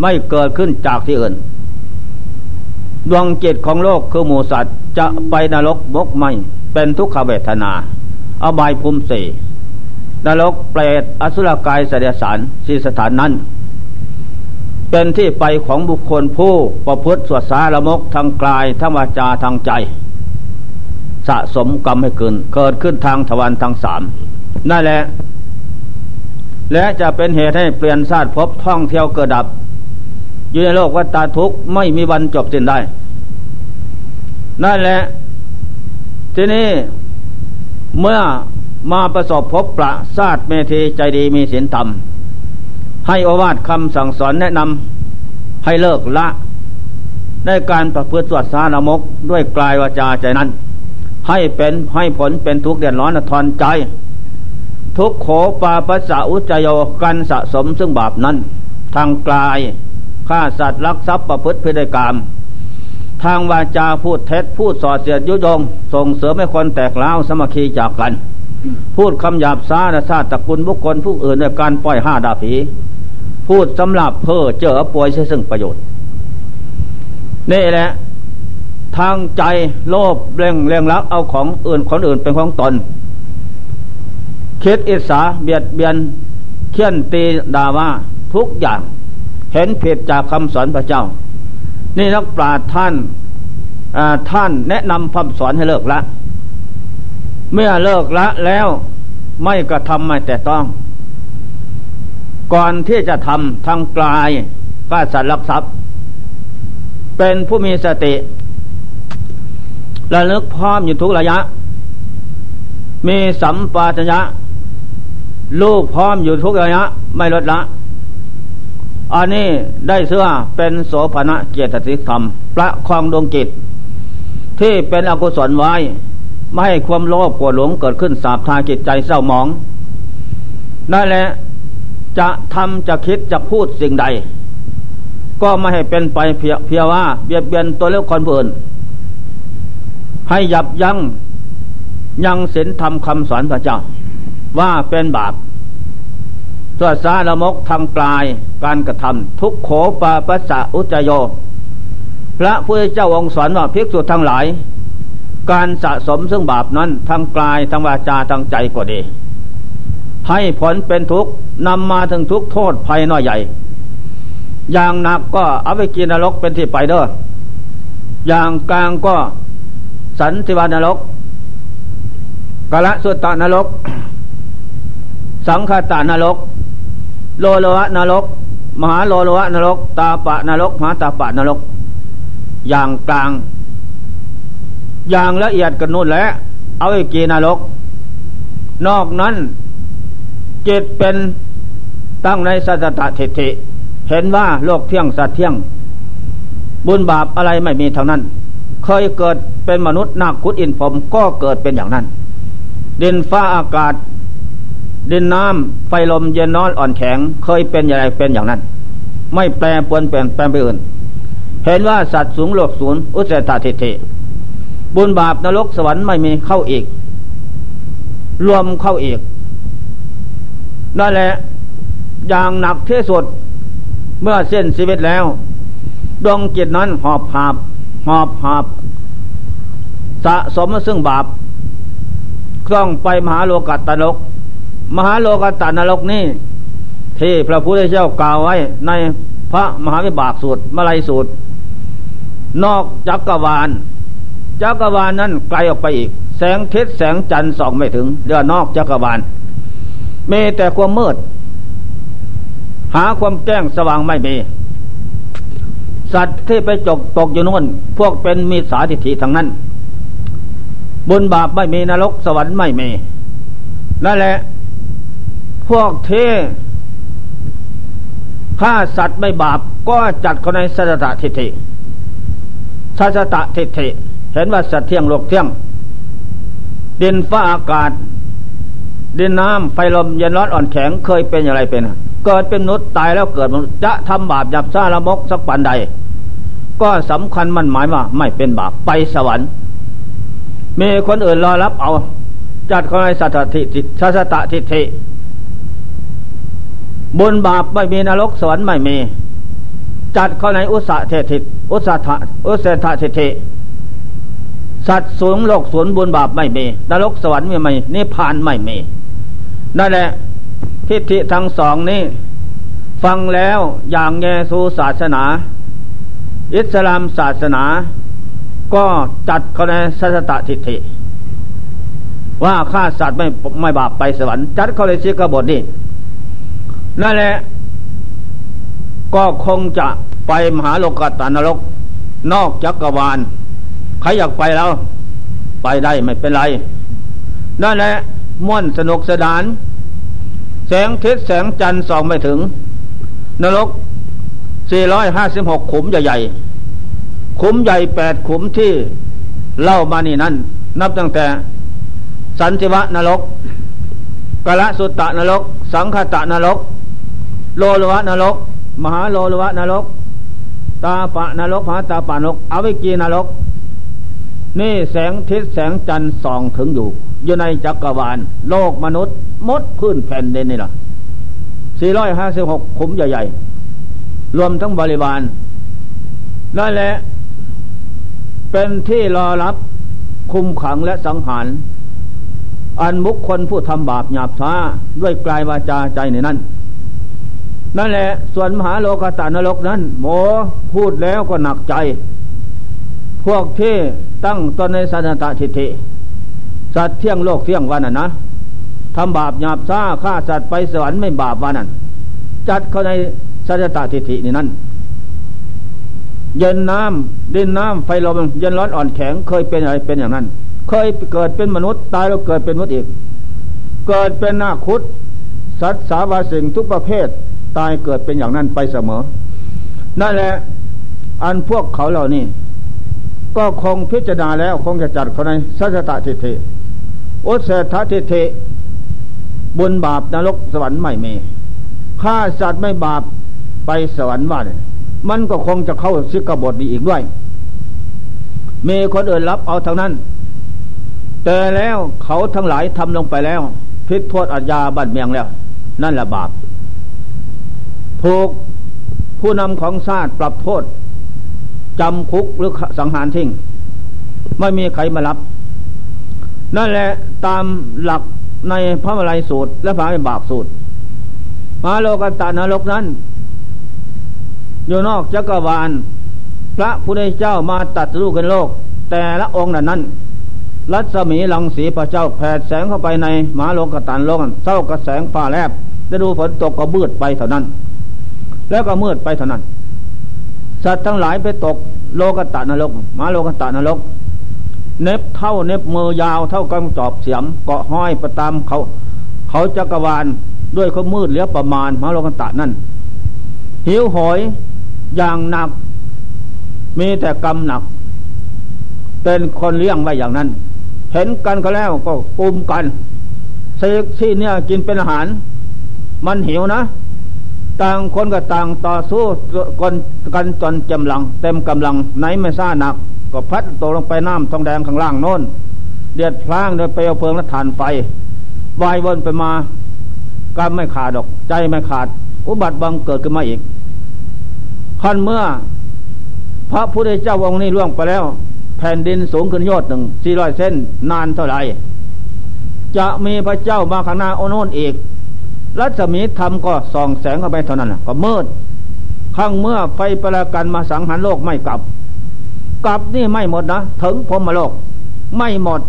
Speaker 2: ไม่เกิดขึ้นจากที่อื่น ดวงจิตของโลกคือหมูสัตว์จะไปนรกบกไม่ เป็นทุกขเวทนา อบายภูมิสี่ นรกเปรตอสุรกายเสดสารสีสถานนั้น เป็นที่ไปของบุคคลผู้ประพฤติสวดสารมกทางกายทางวาจาทางใจ สะสมกรรมให้ขึ้นเกิดขึ้นทางทวารทางสามนั่นแหละ และจะเป็นเหตุให้เปลี่ยนชาติพบท่องเที่ยวเกิดดับ อยู่ในโลกวัฏทุกข์ไม่มีวันจบสิ้นได้ นั่นแหละ ทีนี้เมื่อ มาประสบพบประสาทเมธีใจดีมีศีลธรรม ให้อวาทคำสั่งสอนแนะนำให้เลิกละในการประพฤติสวดสารมกด้วยกลายวาจาใจนั้น ให้เป็นให้ผลเป็นทุกข์เดือดร้อนทอนใจ ทุกโขปาปัสสะอุจโยกันสะสมซึ่งบาปนั้น ทางกลายฆ่าสัตว์ลักทรัพย์ประพฤติพฤติกรรมทางวาจาพูดเท็จพูดส่อเสียดยุยง ส่งเสริมให้คนแตกเล้าสมัคคีจากกัน พูดคำหยาบซาดชาติตระกูลบุคคลผู้อื่นในการปล่อยห้าดาผีพูดสำหรับเพ้อเจอป่วยใช้ซึ่งประโยชน์ นี่แหละ ทางใจโลภเร่งเร่งรักเอาของอื่นคนอื่นเป็นของตนคิดอิสาเบียดเบียนเคี่ยนตีด่าว่าทุกอย่างเห็นผิดจากคำสอนพระเจ้า นี่นักปราชญ์ท่านท่านแนะนำคำสอนให้เลิกละ เมื่อเลิกละแล้วไม่กระทำไม่แต่ต้อง ก่อนที่จะทำทางกลายก็สัตว์ลักทรัพย์ เป็นผู้มีสติระลึกพร้อมอยู่ทุกระยะ มีสัมปชัญญะลูกพร้อมอยู่ทุกระยะ ไม่ลดละ อันนี้ได้เสื้อเป็นโสภณะเกียรติธรรมประคองดวงจิต ที่เป็นอกุศลไว้ ไม่ให้ความโลภโกรธหลงเกิดขึ้นสาบทาจิตใจเศร้าหมองนั่นแหละจะทำจะคิดจะพูดสิ่งใด ก็ไม่ให้เป็นไปเพียเพียว่าเบียดเบียนตัวเล็กคนอื่น ให้ยับยัง้งยังศีลธรรมคำสอนพระเจ้า ว่าเป็นบาปสวดสาละมกทำกลายการกระทำทุกโขปาปัสสะอุจโย พระพุทธเจ้าองค์สอนว่าภิกษุทั้งหลาย การสะสมซึ่งบาปนั้นทั้งกายทั้งวาจาทั้งใจก็ดี ให้ผลเป็นทุกข์นำมาถึงทุกโทษภัยน้อยใหญ่ อย่างหนักก็เอาไปกินนรกเป็นที่ไปเด้ออย่างกลางก็สันติวานรกกะละสุตตานรก สังคตานรก โลโลวะนรก มหาโลโลวะนรก ตาปะนรกมหาตาปะนรก อย่างกลาง อย่างละเอียดกันนู่นแหละเอาไอ้กีนรก นอกนั้นจิตเป็นตั้งในสัจตทิฏฐิเห็นว่าโลกเที่ยงสัตว์เที่ยง บุญบาปอะไรไม่มีทางนั้น เคยเกิดเป็นมนุษย์นาคุดอินผมก็เกิดเป็นอย่างนั้น ดินฟ้าอากาศ ดินน้ำไฟลมเย็นน้อนอ่อนแข็ง เคยเป็นอย่างไรเป็นอย่างนั้น ไม่แปรปวนเปลี่ยนแปลงไปอื่น เห็นว่าสัตว์สูงโลกศูนย์อุเสตทิฏฐิ บุญบาปนรกสวรรค์ไม่มีเข้าอีก รวมเข้าอีกนั่นแหละ อย่างหนักที่สุด เมื่อเส้นชีวิตแล้ว ดวงจิตนั้นหอบหาบหอบหาบสะสมซึ่งบาปคล่องไปมหาโลกัตตนรก มหาโลกัตตนรกนี่ ที่พระพุทธเจ้ากล่าวไว้ในพระมหาวิบากสูตรมลัยสูตร นอกจักรวาล จักรวาลนั้นไกลออกไปอีก แสงทิศแสงจันทร์ส่องไม่ถึงเดือนอกจักรวาลมีแต่ความมืด หาความแจ้งสว่างไม่มี สัตว์ที่ไปจกตกอยู่นู่นพวกเป็นมีสาธิฐิทั้งนั้น บุญบาปไม่มีนรกสวรรค์ไม่มีนั่นแหละ พวกเทฆ่าสัตว์ไม่บาปก็จัดเขาในสัจตทิฏฐิสัจตทิฏฐิ เห็นว่าสัตว์เที่ยงโลกเที่ยง ดินฟ้าอากาศ ดินน้ำไฟลมเย็นร้อนอ่อนแข็งเคยเป็นอย่างไรเป็นเกิดเป็นมนุษย์ตายแล้วเกิดมนุษย์จะทำบาปหยับซาละมกสักปันใด ก็สำคัญมันหมายว่า ไม่เป็นบาปไปสวรรค์มีคนอื่นรอรับเอา จัดคนในสัตติทิสัสตทิฐิบุญบาปไม่มีนรกสวรรค์ไม่มี จัดเข้าในอุสะเทติอุสะทะอุเสถะเทติ สัตว์สูงโลกสูนบุญบาปไม่มีนรกสวรรค์ไม่มีนิพพานไม่มีนั่นแหละทิฏฐิทั้งสองนี้ ฟังแล้วอย่างแยสูศาสนา อิสลามศาสนา ก็จัดเข้าในสัตตทิฏฐิ ว่าฆ่าสัตว์ไม่ไม่บาปไปสวรรค์จัดเข้าในสิกบทนี่นั่นแหละ ก็คงจะไปมหาโลกตานรก นอกจักรวาล ใครอยากไปแล้ว ไปได้ไม่เป็นไร นั่นแหละม่วนสนุกสนาน แสงทิศแสงจันทร์ส่องไม่ถึง นรก 456 ขุมใหญ่ๆ ขุมใหญ่แปดขุมที่เล่ามานี่นั่น นับตั้งแต่ สันติวะนรกกะละสุตตะนรก สังคตะนรก โลลวะนรก มหาโลลวะนรก ตาปะนรกมหาตาปะนรกอวิกีนรก นี่แสงทิศแสงจันทร์ส่องถึงอยู่ อยู่ในจักรวาล โลกมนุษย์มดพื้นแผ่นดินนี่แหละ456ขุมใหญ่ๆ รวมทั้งบริวารนั่นแหละ เป็นที่รอรับคุมขังและสังหาร อันมุคคลผู้ทำบาปหยาบช้าด้วยกลายวาจาใจในนั้นนั่นแหละ ส่วนมหาโลกตานรกนั้นโมอพูดแล้วก็หนักใจ พวกที่ตั้งตนในสันตทิฏฐิสัตว์เที่ยงโลกเที่ยงวันน่ะนะทำบาปหยาบซ่าฆ่าสัตว์ไปสวรรค์ไม่บาปวันนั้น จัดเข้าในสัจตทิฏฐินี่นั่นเย็นน้ำดินน้ำไฟลมเย็นร้อนอ่อนแข็งเคยเป็นอะไรเป็นอย่างนั้น เคยเกิดเป็นมนุษย์ตายแล้วเกิดเป็นมนุษย์อีก เกิดเป็นนาคุดสัตว์สาวาสิ่งทุกประเภท ตายเกิดเป็นอย่างนั้นไปเสมอ นั่นแหละ อันพวกเขาเหล่านี้ ก็คงพิจารณาแล้วคงจะจัดเขาในสัจตทิฏฐิอุเสถทิฏฐิบุญบาปนรกสวรรค์ไม่มีฆ่าสัตว์ไม่บาปไปสวรรค์ว่าเนี่ยมันก็คงจะเข้าสิกบทนี้อีกด้วย มีคนอื่นรับเอาทางนั้น แต่แล้วเขาทั้งหลายทำลงไปแล้ว พิษโทษอาญาบัตรเมียงแล้ว นั่นแหละบาปถูกผู้นำของชาติปรับโทษ จำคุกหรือสังหารทิ้งไม่มีใครมารับ นั่นแหละตามหลักในพระมลัยสูตร และพระบาปสูตรมาโลกตานรกนั้นอยู่นอกจักรวาล พระพุทธเจ้ามาตัดรูกันโลก แต่ละองค์นั้น รัศมีลังสีพระเจ้าแผดแสงเข้าไปในมหาโลกตานโลกเศร้ากระแสงฟ้าแลบจะดูฝนตกก็มืดไปเท่านั้น แล้วก็มืดไปเท่านั้น สัตว์ทั้งหลายไปตกโลกตะนรกมาโลกตะนรก เน็บเท่าเน็บมือยาวเท่ากับจอบเสียมเกาะห้อยประตามเขา เขาจักรวาลด้วยเขามืดเหลือประมาณมาโลกตะนั่นหิวหอยอย่างหนัก มีแต่กรรมหนัก เป็นคนเลี้ยงไว้อย่างนั้น เห็นกันก็แล้วก็ปุ่มกันเสกที่เนี่ยกินเป็นอาหาร มันหิวนะ ต่างคนก็ต่างต่อสู้กันกันจนจำลัง เต็มกำลังไหนไม่ซ่าหนัก ก็พัดตกลงไปน้ำทองแดงข้างล่างโน้น เดือดพลางโดยเปลวเพลิงและฐานไฟวายวนไปมาการไม่ขาดดอก ใจไม่ขาด อุบัติบังเกิดขึ้นมาอีกขั้นเมื่อ พระพุทธเจ้าองค์นี้ล่วงไปแล้ว แผ่นดินสูงขึ้นยอดหนึ่งสี่ร้อยเส้นนานเท่าไหร่จะมีพระเจ้ามาข้างหน้าโอโนนอีก รัศมีธรรมก็ส่องแสงเข้าไปเท่านั้นก็มืดข้างเมื่อไฟประกันมาสังหารโลกไม่กลับ กลับนี่ไม่หมดนะถึงพรมโลก ไม่หมด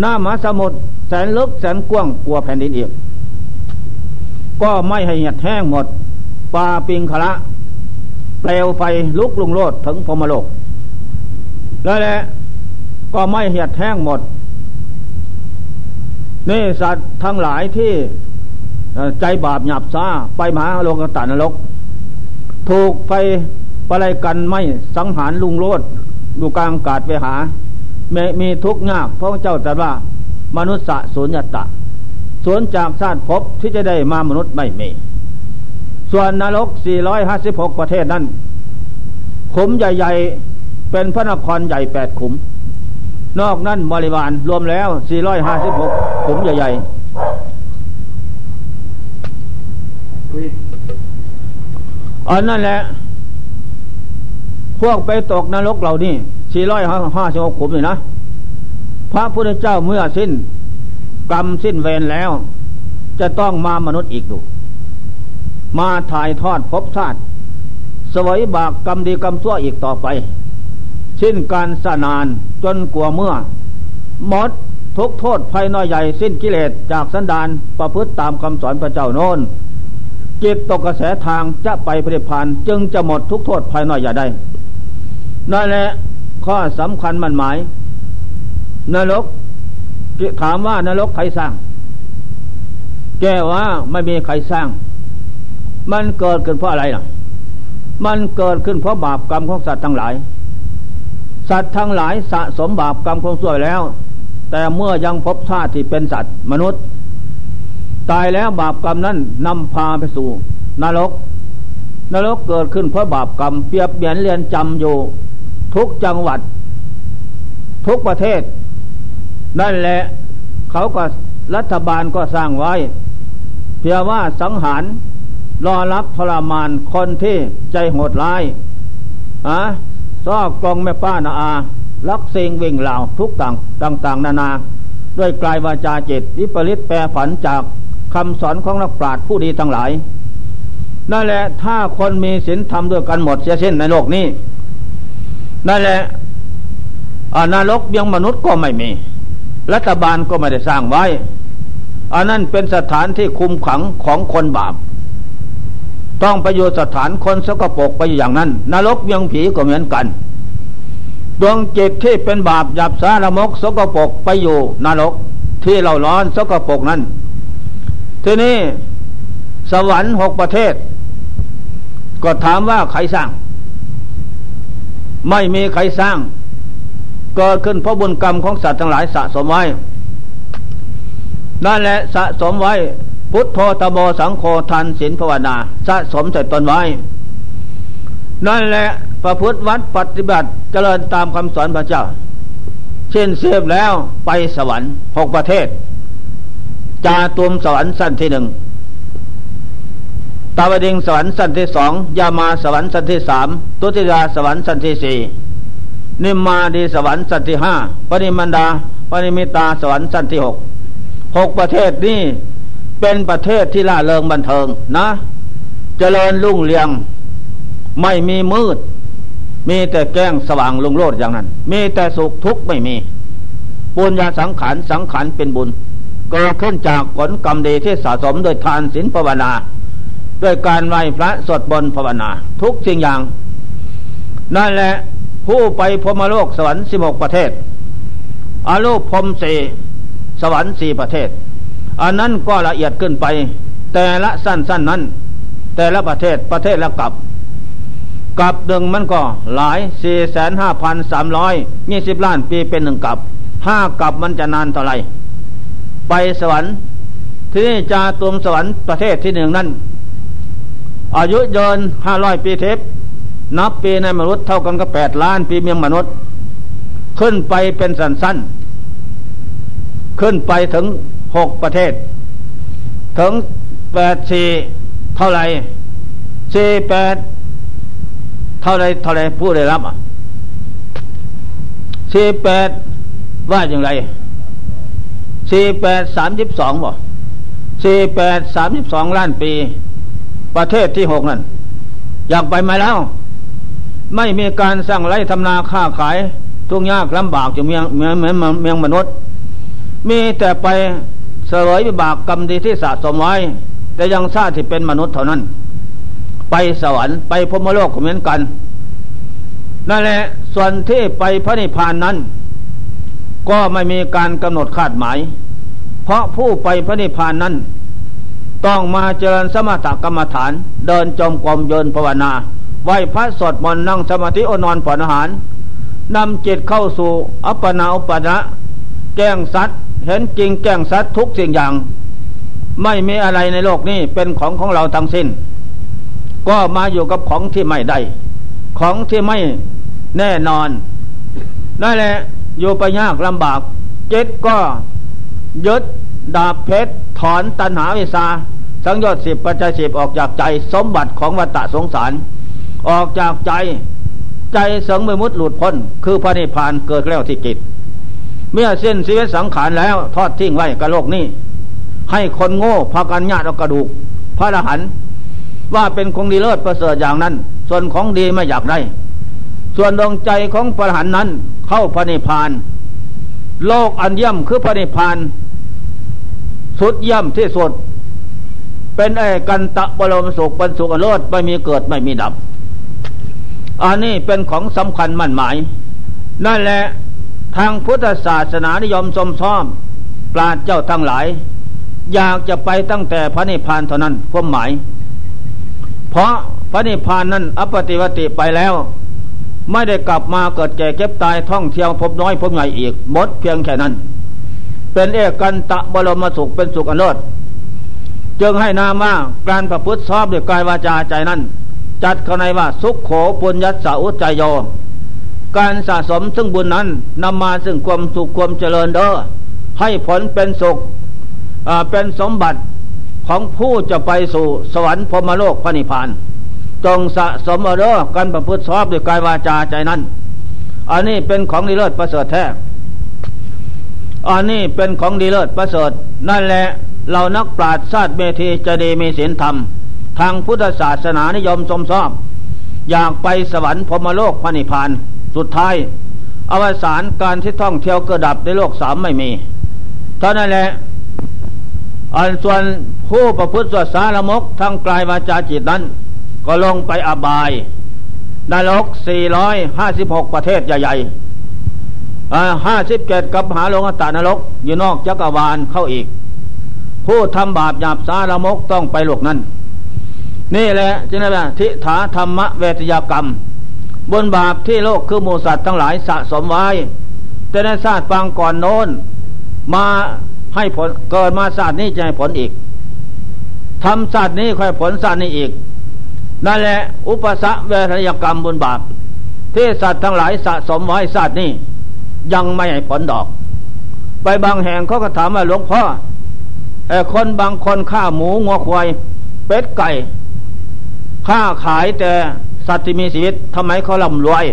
Speaker 2: หน้ามหาสมุทรแสนลึกแสนกว้างกลัวแผ่นดินอีก ก็ไม่ให้เหียดแห้งหมดปาปิงคละ เปลวไฟลุกลุงโลดถึงพรมโลก แล้วแหละก็ไม่เหียดแห้งหมดนี่สัตว์ทั้งหลายที่ ใจบาปหยาบซาไปมหาโลกตานรก ถูกไฟประไรกันไม่สังหารลุงโรดดูกลางกาดไปหามีทุกข์ยากเพราะเจ้าแต่ว่ามนุษย์สุญญตะสวนจากชาติพบที่จะได้มามนุษย์ไม่มี ส่วนนรก 456 ประเทศนั้นขุมใหญ่ ๆ เป็นพระนครใหญ่แปดขุม นอกนั้นบริวารรวมแล้ว 456 ขุมใหญ่ ๆ อันนั่นแหละ พวกไปตกนรกเหล่านี้สี่ร้อยห้าสิบหกขุมเลยนะ พระพุทธเจ้าเมื่อสิ้น กรรมสิ้นเวรแล้ว จะต้องมามนุษย์อีกดู มาถ่ายทอดภพชาติสวยบากกรรมดีกรรมชั่วอีกต่อไป สิ้นการสนานจนกลัวเมื่อหมดทุกโทษภัยน้อยใหญ่สิ้นกิเลสจากสันดานประพฤติตามคำสอนพระเจ้าโน้น จิตตกกระแสทางจะไปผลิพานจึงจะหมดทุกโทษภายน้อยใหญ่ได้นั่นแหละข้อสำคัญมันหมาย นรกถามว่านรกใครสร้าง แก้ว่าไม่มีใครสร้าง มันเกิดขึ้นเพราะอะไรล่ะ มันเกิดขึ้นเพราะบาปกรรมของสัตว์ทั้งหลาย สัตว์ทั้งหลายสะสมบาปกรรมของส่วยแล้ว แต่เมื่อยังพบชาติที่เป็นสัตว์มนุษย์ ตายแล้วบาปกรรมนั้นนำพาไปสู่ นรก นรกเกิดขึ้นเพราะบาปกรรมเปรียบเบียนเรียนจำอยู่ ทุกจังหวัด ทุกประเทศ นั่นแหละเขาก็รัฐบาลก็สร้างไว้ เพียงว่าสังหารรอรับทรมานคนที่ใจโหดร้ายอะซอกกองแม่ป้านาอา ลักเซงวิ่งเหล่าทุกต่างต่าง ๆ นานา ด้วยกลายวาจาจิตวิปริตแปรผันจาก คำสอนของนักปราชญ์ผู้ดีทั้งหลายนั่นแหละถ้าคนมีศีลธรรมด้วยกันหมดเสียสิ้นในโลกนี้นั่นแหละอนรกเบียงมนุษย์ก็ไม่มี รัฐบาลก็ไม่ได้สร้างไว้อันนั้นเป็นสถานที่คุมขังของคนบาป ต้องไปอยู่สถานคนสกปรกไปอย่างนั้น นรกเบียงผีก็เหมือนกันดวงจิตที่เป็นบาปหยับสารมกสกปรกไปอยู่นรกที่เราร้อนสกปรกนั้น ทีนี้สวรรค์หกประเทศ ก็ถามว่าใครสร้าง ไม่มีใครสร้างเกิดขึ้นเพราะบุญกรรมของสัตว์ทั้งหลายสะสมไว้นั่นแหละสะสมไว้ พุทโธตโมสังโฆทันศีลภาวนา สะสมใส่ตนไว้ นั่นแหละประพฤติวัดปฏิบัติเจริญตามคำสอนพระเจ้า เช่นเสียบแล้วไปสวรรค์หกประเทศ จาตุมสวรรค์สั้นที่หนึ่งตาวดิงสวรรค์สั้นที่สองยามาสวรรค์สั้นที่สามตุติยาสวรรค์สั้นที่สี่นิมมาดีสวรรค์สั้นที่ห้าปณิมันดาปณิมิตาสวรรค์สั้นที่หกหกประเทศนี้เป็นประเทศที่ล่าเริงบันเทิงนะเจริญรุ่งเรืองไม่มีมืด มีแต่แก้งสว่างลุงโลดอย่างนั้น มีแต่สุขทุกข์ไม่มี ปุญญาสังขารสังขารเป็นบุญ เกิดขึ้นจากผลกรรมดีที่สะสมโดยทานศีลภาวนา ด้วยการไหว้พระสวดบนภาวนา ทุกสิ่งอย่าง นั่นแหละผู้ไปพรมโลกสวรรค์สิบหกประเทศอาโลกพรมสีสวรรค์สี่ประเทศ อันนั้นก็ละเอียดขึ้นไป แต่ละสั้นๆนนั้น แต่ละประเทศประเทศละกับกับหนึ่งมันก็หลายสี่แสนห้าพันสามร้อยยี่สิบล้านปีเป็นหนึ่งกับห้ากับมันจะนานเท่าไหร่ ไปสวรรค์ ที่นี่จาตุมสวรรค์ประเทศที่หนึ่งนั้นอายุยืนห้าร้อยปีเทปนับปีในมนุษย์เท่ากันก็แปดล้านปีเมียงมนุษย์ ขึ้นไปเป็นสั้น ขึ้นไปถึงหกประเทศ ถึงแปดสี่เท่าไรสี่แปดเท่าไรเท่าไรผู้ได้รับอะสี่แปดว่าอย่างไร สี่แปดสามสิบสองบ่สี่แปดสามสิบสองล้านปี ประเทศที่หกนั่น อยากไปไหมแล้ว ไม่มีการสร้างไรทำนาค้าขาย ทุกยากลำบากอยู่เมืองเมืองเมืองมนุษย์ มีแต่ไปเสวยวิบากกรรมดีที่สะสมไว้ แต่ยังชาติที่เป็นมนุษย์เท่านั้น ไปสวรรค์ไปพมโลกเหมือนกันนั่นแหละส่วนที่ไปพระนิพพานนั้น ก็ไม่มีการกำหนดคาดหมาย เพราะผู้ไปพระนิพพานนั้น ต้องมาเจริญสมถกรรมฐาน เดินจมกรมเยินภาวนาไหวพระสดมนนั่งสมาธิอนอนผ่อนอาหารนำจิตเข้าสู่อัปปนาอุปนะแก้งสัตว์เห็นจริงแก้งสัตว์ทุกสิ่งอย่าง ไม่มีอะไรในโลกนี้เป็นของของเราทั้งสิ้น ก็มาอยู่กับของที่ไม่ได้ ของที่ไม่แน่นอนนั่นแหละ อยู่ไปยากลำบาก เจิตก็ยึดดาบเพชรถอนตัณหาวิสาสังยชน์สิบปัจจัยสิบออกจากใจ สมบัติของวัฏสงสาร ออกจากใจใจสังเมมุตหลุดพ้น คือพระนิพพานเกิดแล้วที่กิจ เมื่อสิ้นชีวิตสังขารแล้วทอดทิ้งไว้กับโลกนี้ ให้คนโง่พากันญาติเอากระดูก พระอรหันต์ว่าเป็นคงดีเลิศประเสริฐอย่างนั้น ส่วนของดีไม่อยากได้ ส่วนดวงใจของพระอรหันนั้นเข้าพระนิพพาน โลกอันย่ำคือพระนิพพาน สุดย่ำที่สุด เป็นไอ้กันตะบรมสุขป็นสุขอรสไม่มีเกิดไม่มีดับ อันนี้เป็นของสำคัญมั่นหมาย นั่นแหละทางพุทธศาสนานิยมสมซ้อม ปราดเจ้าทั้งหลาย อยากจะไปตั้งแต่พระนิพพานเท่านั้นความหมาย เพราะพระนิพพานนั้นอปฏิวัติไปแล้ว ไม่ได้กลับมาเกิดแก่เก็บตายท่องเที่ยวพบน้อยพบใหญ่อีกหมดเพียงแค่นั้น เป็นเอกันตะบรมสุขเป็นสุขอันเลิศจึงให้นามว่าการประพฤติชอบด้วยกายวาจาใจนั้น จัดเข้าในว่าสุขโขปุญญัสสาอุจโยการสะสมซึ่งบุญนั้นนำมาซึ่งความสุขความเจริญเด้อให้ผลเป็นสุขเป็นสมบัติของผู้จะไปสู่สวรรค์พรมโลกพระนิพพาน จงสะสมเด้อการประพฤติชอบด้วยกายวาจาใจนั้น อันนี้เป็นของดีเลิศประเสริฐแท้อันนี้เป็นของดีเลิศประเสริฐ นั่นแหละเรานักปราชญ์ชาติเมธีจะดีมีศีลธรรม ทางพุทธศาสนานิยมสมชอบ อยากไปสวรรค์พมโลกพระนิพพานสุดท้าย อวสานการที่ท่องเที่ยวกระดับในโลกสามไม่มีเท่านั้นแหละอันส่วนผู้ประพฤติสวดสารมกทั้งกลายวาจาจิตนั้น ก็ลงไปอบายนรก 456 ประเทศใหญ่ๆห้าสิบเจ็ดกับหาลงอตานรก อยู่นอกจักรวาลเข้าอีก ผู้ทำบาปหยาบสารมกต้องไปหลกนั้น นี่แหละจึงได้ทิฏฐาธรรมเวทยากรรม บนบาปที่โลกคือมูสัตว์ทั้งหลายสะสมไว้ แต่ในศาสตร์ฟังก่อนโน้น มาให้ผลเกิดมาศาสตร์นี้จะให้ผลอีกทำศาสตร์นี้ค่อยผลศาสตร์นี้อีก นั่นแหละ อุปสรรคเวทยกรรมบนบาป ที่สัตว์ทั้งหลายสะสมไว้ศาสตร์นี้ยังไม่ให้ผลดอก ไปบางแห่งเขาก็ถามว่าหลวงพ่อไอ้คนบางคนฆ่าหมูงัวควายเป็ดไก่ฆ่าขายแต่สัตว์ที่มีชีวิตทำไมเขาร่ำรวย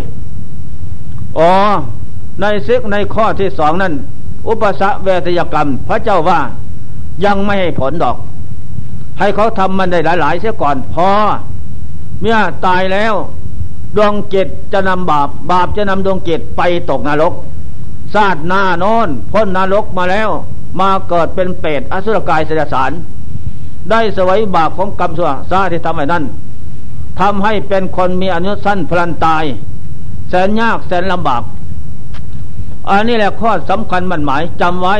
Speaker 2: อ๋อ ในซึกในข้อที่สองนั้น อุปสรรคเวทยกรรม พระเจ้าว่ายังไม่ให้ผลดอก ให้เขาทำมันได้หลาย ๆ เสียก่อนพอ เมื่อตายแล้วดวงจิตจะนำบาป บาปจะนำดวงจิตไปตกนรกซาดหน้าโน้นพ้นนรกมาแล้ว มาเกิดเป็นเปรตอสุรกายเสดสาร ได้สวยบาปของกรรมชั่วซาที่ทำไว้นั้นทำให้เป็นคนมีอนุสั้นพลันตาย แสนยากแสนลำบากอันนี้แหละข้อสำคัญมันหมายจำไว้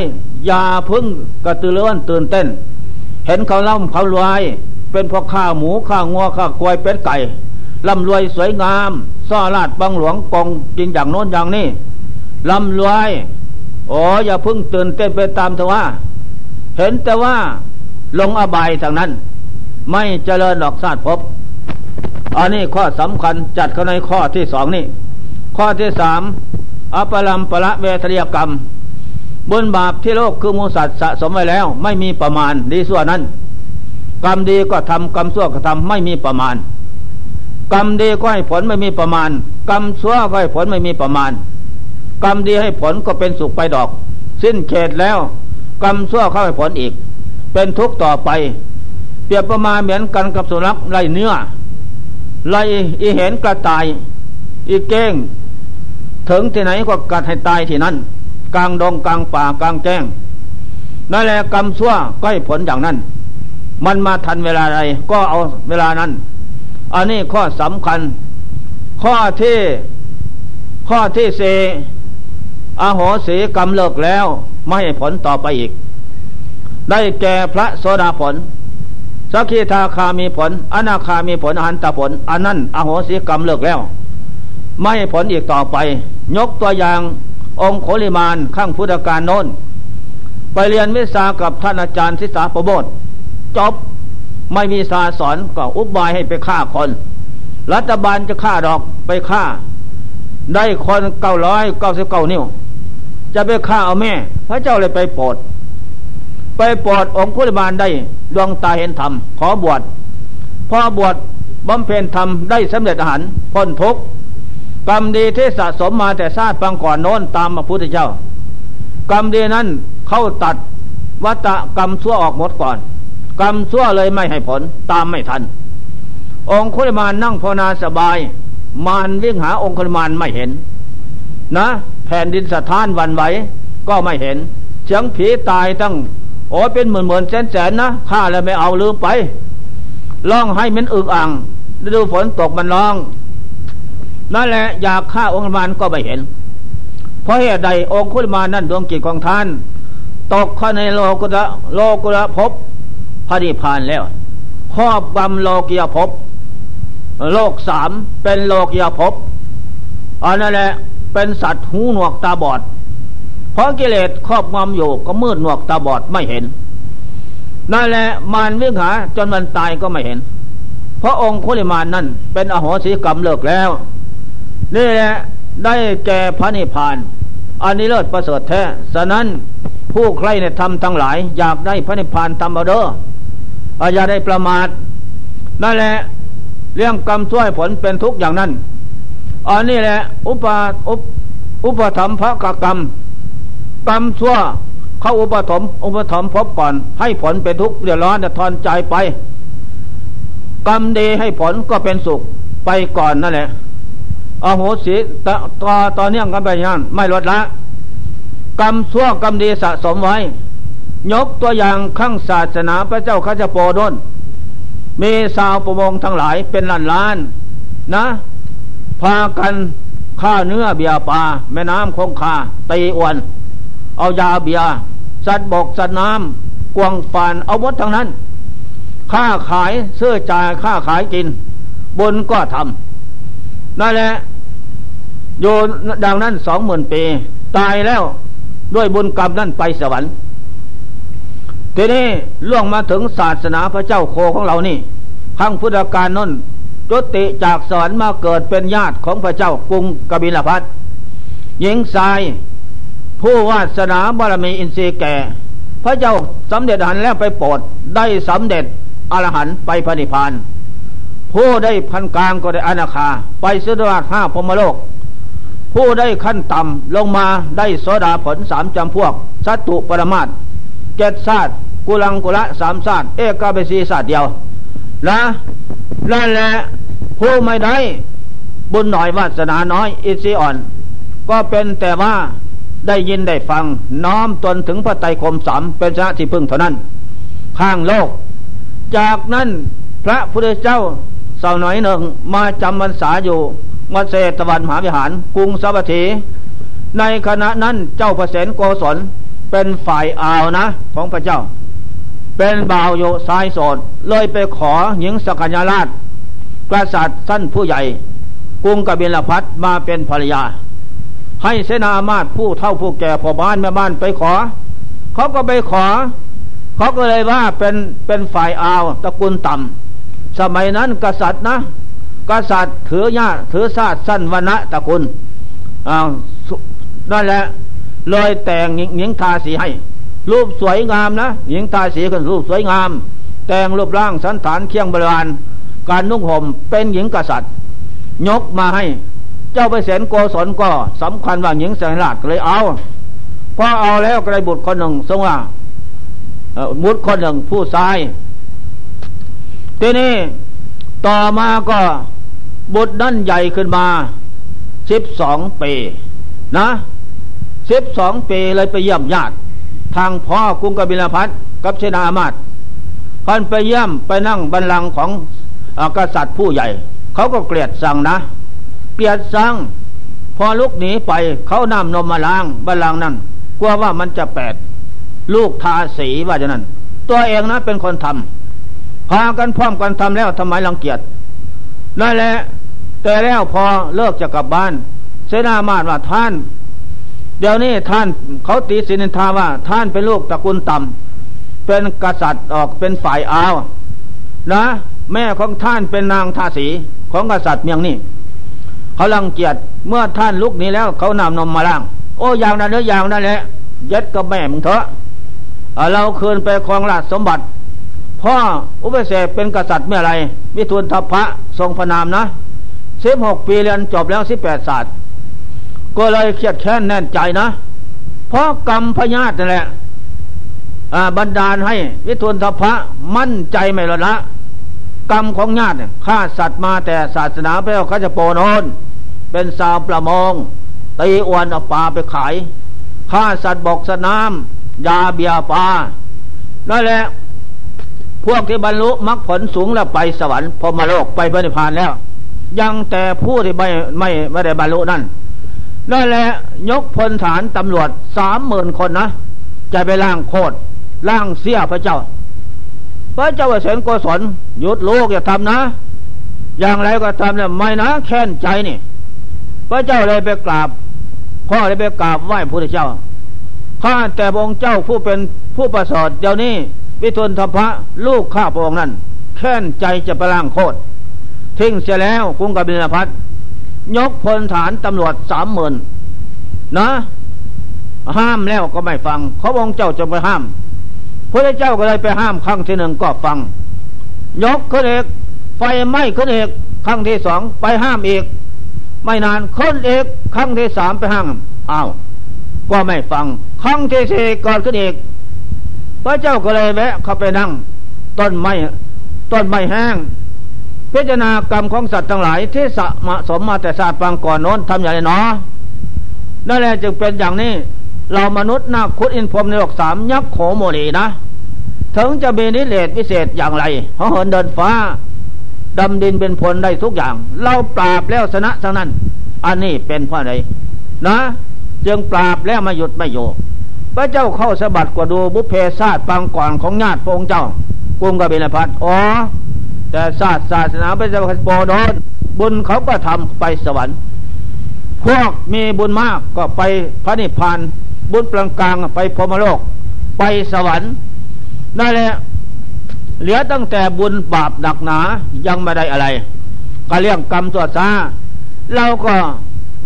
Speaker 2: อย่าพึ่งกระตือรือร้นตื่นเต้น เห็นเขาล่ำเขารวย เป็นพวกข้าหมูข้างัวข้าควายเป็ดไก่ร่ำรวยสวยงามซ่อลาดบังหลวงกองจริงอย่างโน้นอย่างนี้ร่ำรวยโอ้อย่าพึ่งตื่นเต้นไปตามเถอะว่า เห็นแต่ว่าลงอบายทางนั้น ไม่เจริญหลอกศาตร์พบอันนี้ข้อสำคัญจัดเข้าในข้อที่สองนี่ ข้อที่สามอปรัมปละเวทยกรรม บนบาปที่โลกคือมูสัตว์สะสมไว้แล้ว ไม่มีประมาณดีส่วนนั้น กรรมดีก็ทำกรรมชั่วก็ทำไม่มีประมาณ กรรมดีก็ให้ผลไม่มีประมาณ กรรมชั่วก็ให้ผลไม่มีประมาณ กรรมดีให้ผลก็เป็นสุขไปดอก สิ้นเขตแล้ว กรรมชั่วเข้าให้ผลอีก เป็นทุกข์ต่อไป เปรียบประมาณเหมือนกันกับสุนัขไล่เนื้อไล่อีเห็นกระต่าย อีเก้ง ถึงที่ไหนก็กัดให้ตายที่นั่น กลางดงกลางป่ากลางแจ้งนั่นแหละกรรมชั่วก็ให้ผลอย่างนั้น มันมาทันเวลาใดก็เอาเวลานั้น อันนี้ข้อสำคัญ ข้อที่ข้อที่เสอโหสีกรรมเลิกแล้ว ไม่ให้ผลต่อไปอีก ได้แก่พระโสดาผลสักขีทาคามีผล อนาคามีผลอหันตผลอันนั้นอโหสิกรรมเลิกแล้ว ไม่ผลอีกต่อไป ยกตัวอย่างองค์โคลิมานข้างพุทธการโน้น ไปเรียนวิชากับท่านอาจารย์ทิสาประโมท จบ ไม่มีสาสอนก็อุบายให้ไปฆ่าคน รัฐบาลจะฆ่าดอกไปฆ่า ได้คนเก้าร้อยเก้าสิบเก้านิ้ว จะไปฆ่าเอาแม่ พระเจ้าเลยไปโปรด ไปโปรดองค์พุทธบาลได้ดวงตาเห็นธรรม ขอบวชพอบวชบำเพ็ญธรรมได้สำเร็จอาหารพ้นทุกกรรมดีที่สะสมมาแต่ชาติปังก่อนโน้นตามพระพุทธเจ้า กรรมดีนั้นเข้าตัดวัตกรรมชั่วออกหมดก่อน กรรมชั่วเลยไม่ให้ผล ตามไม่ทัน องคุลิมานนั่งภาวนาสบาย มารวิ่งหาองคุลิมานไม่เห็น นะ แผ่นดินสะท้านวันไหวก็ไม่เห็นเสียงผีตายตั้งโอ้เป็นหมื่นหมื่นแสนแสนนะข้าแล้วไม่เอาลืมไปร้องให้มันอึกอ่างฤดูฝนตกมันร้องนั่นแหละอยากฆ่าองค์มานก็ไม่เห็น เพราะเหตุใดองคุลิมานั่นดวงกิจของท่าน ตกเข้าในโลกุระโลกุระภพพ ระนิพพานแล้วครอบกำโลกียภพโลกสามเป็นโลกียภพอันนั่นแหละเป็นสัตว์หูหนวกตาบอด เพราะกิเลสครอบงำอยู่ก็มืดหนวกตาบอดไม่เห็น นั่นแหละมารวิ่งหาจนมันตายก็ไม่เห็น เพราะองค์คุลิมานนั่นเป็นอโหสิกรรมเลิกแล้ว นี่แหละได้แก่พระนิพพานอันนี้เลิศประเสริฐแท้ ฉะนั้นผู้ใครในธรรมทั้งหลาย อยากได้พระนิพพานทำเอาเด้อ อย่าได้ประมาทนั่นแหละเรื่องกรรมช่วยผลเป็นทุกอย่างนั้นอันนี้แหละ อุปอุปอุปธรรมพระกกรรม กรรมชั่วเข้าอุปถมอุปถมพบก่อน ให้ผลเป็นทุกข์เดือดร้อนทอนใจไป กรรมดีให้ผลก็เป็นสุขไปก่อนนั่นแหละอโหสิตต่อตอนนี้กันไปยังไม่ลดละ กรรมชั่วกรรมดีสะสมไว้ ยกตัวอย่างข้างศาสนาพระเจ้าข้าจะโปดนมีสาวประมงทั้งหลายเป็นล้านล้านนะ พากันฆ่าเนื้อเบียปลาแม่น้ำคงคาตีอวน เอายาเบียสัตว์บกสัตว์น้ำกวงฟานเอาวัดทั้งนั้น ค่าขายเสื้อจ่ายค่าขายกิน บนก็ทำนั่นแหละอยู่ดังนั้นสองหมื่นปี ตายแล้วด้วยบุญกรรมนั่นไปสวรรค์ ทีนี้ล่วงมาถึงศาสนาพระเจ้าโคของเรานี่ขั้งพุทธกาลน้นจุติจากสวรรค์มาเกิดเป็นญาติของพระเจ้ากรุงกบิลพัทหญิงทราย ผู้วาสนาบารมีอินทรีย์แก่ พระเจ้าสำเร็จหันแล้วไปโปรดได้สำเร็จอรหันไปพระนิพพานผู้ได้พันกลางก็ได้อนาคา ไปสุดราชห้าพมโลก ผู้ได้ขั้นต่ำลงมาได้โสดาผลสามจำพวกสัตตุปรมาต เกตศาสตร์กุลังกุละสามศาสตร์เอกาเบสีศาสตร์เดียว นะนั่นแหละผู้ไม่ได้ บุญหน่อยวาสนาน้อย อิสิอ่อน ก็เป็นแต่ว่าได้ยินได้ฟัง น้อมตนถึงพระไตรคมสามเป็นชนะที่พึ่งเท่านั้น ข้างโลก จากนั้นพระพุทธเจ้าสาวน่อยหนึ่งมาจำพรรษาอยู่วัดเศตวันมหาวิหาร กรุงสวัสดีในขณะนั้นเจ้าพระเสนโกศล เป็นฝ่ายอ่าวนะ ของพระเจ้า เป็นบ่าวอยู่สายโสดเลยไปขอหญิงสกัญญาราชกษัตริย์สั้นผู้ใหญ่ กรุงกบิลพัทมาเป็นภรรยา ให้เสนามาตผู้เท่าผู้แก่พ่อบ้านแม่บ้านไปขอ เขาก็ไปขอ เขาก็เลยว่าเป็นเป็นฝ่ายอาวตระกูลต่ำสมัยนั้นกษัตริย์นะ กษัตริย์ถือญาถือชาติสั้นวันณะตระกูลอ่านั่นแหละ เลยแต่งหญิงทาสีให้ รูปสวยงามนะหญิงทาสีกันรูปสวยงาม แต่งรูปร่างสันฐานเคียงบริวารการนุ่งห่มเป็นหญิงกษัตริย์ ยกมาให้ เจ้าไปเสนโกศลก็สำคัญว่าหญิงแสนราชเลยเอาพอเอาแล้วก็ได้บุตรคนหนึ่งทรงว่าบุตรคนหนึ่งผู้ชายทีนี้ต่อมาก็บุตรนั่นใหญ่ขึ้นมาสิบสองปีนะ สิบสองปีเลยไปเยี่ยมญาติ ทางพ่อกรุงกบิลพัทกับเชนามาตพันไปเยี่ยมไปนั่งบันลังของอกษัตริย์ผู้ใหญ่ เขาก็เกลียดสั่งนะ เกลียดสั่งพอลุกหนีไปเขานำนมมาล้างบัลลังนั่นกลัวว่ามันจะแปด ลูกทาสีว่าจะนั้น ตัวเองนะเป็นคนทำพากันพร้อมกันทำแล้วทำไมรังเกียจนั่นแหละแต่แล้วพอเลิกจะกลับบ้าน เสนามาตว่าท่าน เดี๋ยวนี้ท่านเขาตีสินินทาว่า ท่านเป็นลูกตระกูลต่ำเป็นกษัตริย์ออกเป็นฝ่ายอาวนะ แม่ของท่านเป็นนางทาสีของกษัตริย์เมียงนี่เขาลังเกียจเมื่อท่านลุกนี้แล้ว เขานำนมมาล้าง โอ้ยางนั้นเนื้อยางนั่นแหละยัดกับแม่มึงเถอะเราคืนไปครองราชสมบัติพ่ออุปเสกเป็นกษัตริย์เมื่อไรมิทุนทพะทรงพระนามนะสิบหกปีเรียนจบแล้วสิบแปดศาสตร์ ก็เลยเครียดแค้นแน่นใจนะ เพราะกรรมพญาตินั่นแหละบันดาลให้วิทุนทพะมั่นใจไม่ละละกรรมของญาติฆ่าสัตว์มาแต่ศาสนาพระเขาจะโปนนเป็นสาวประมงตีอวนเอาปลาไปขายฆ่าสัตว์บกสนามยาเบียปลานั่นแหละพวกที่บรรลุมรรคผลสูงแล้วไปสวรรค์พรมาโลกไปพระนิพพานแล้ว ยังแต่ผู้ที่ไม่ไม่ไม่ได้บรรลุนั่น นั่นแหละยกพลฐานตำรวจสามหมื่นคนนะ จะไปล่างโคตรล่างเสียพระเจ้า พระเจ้าเสนโกศลหยุดลูกอย่าทำนะ อย่างไรก็ทำเนี่ยไม่นะแค้นใจนี่ พระเจ้าเลยไปกราบ พ่อเลยไปกราบไหว้พระเจ้าข้าแต่องค์เจ้าผู้เป็นผู้ประเสริฐเดี๋ยวนี้วิทุนทพะลูกข้าพระองค์นั้น แค้นใจจะไปล่างโคตรทิ้งเสียแล้วกรุงกบิลพัท ยกพลฐานตำรวจสามหมื่นนะห้ามแล้วก็ไม่ฟังเขาองเจ้าจะไปห้ามพระเจ้าก็เลยไปห้ามครั้งที่หนึ่งก็ฟัง ยกขึ้นเอกไฟไหม้ขึ้นเอกครั้งที่สองไปห้ามอีก ไม่นานขึ้นเอกครั้งที่สามไปห้ามอ้าวก็ไม่ฟัง ครั้งที่สี่ก่อนขึ้นเอกพระเจ้าก็เลยแวะเข้าไปนั่ง ต้นไม้ต้นไม้แห้ง พิจารณากรรมของสัตว์ทั้งหลายที่สะสมมาแต่ศาสตร์ปางก่อนโน้นทำอย่างไรเนาะนั่นแหละจึงเป็นอย่างนี้ เรามนุษย์นาคุดอินพรมในโลกสามยักษ์โขโมลีนะ ถึงจะมีนิเลศวิเศษอย่างไรเหาเหินเดินฟ้าดำดินเป็นผลได้ทุกอย่าง เราปราบแล้วชนะทั้งนั้น อันนี้เป็นเพราะอะไรนะ จึงปราบแล้วมาหยุดไม่โยพระเจ้าเข้าสะบัดกว่าดูบุพเพศาสตร์ปางก่อนของญาติพระองค์เจ้า กรุงกบิลพัทอ๋อ แต่ศาสตร์ศาสนาเป็นสปอดอนบุญเขาก็ทำไปสวรรค์ พวกมีบุญมากก็ไปพระนิพพานบุญปลางกลางไปพรมโลก ไปสวรรค์นั่นแหละเหลือตั้งแต่บุญบาปหนักหนายังไม่ได้อะไร ก็เรื่องกรรมตัวซาเราก็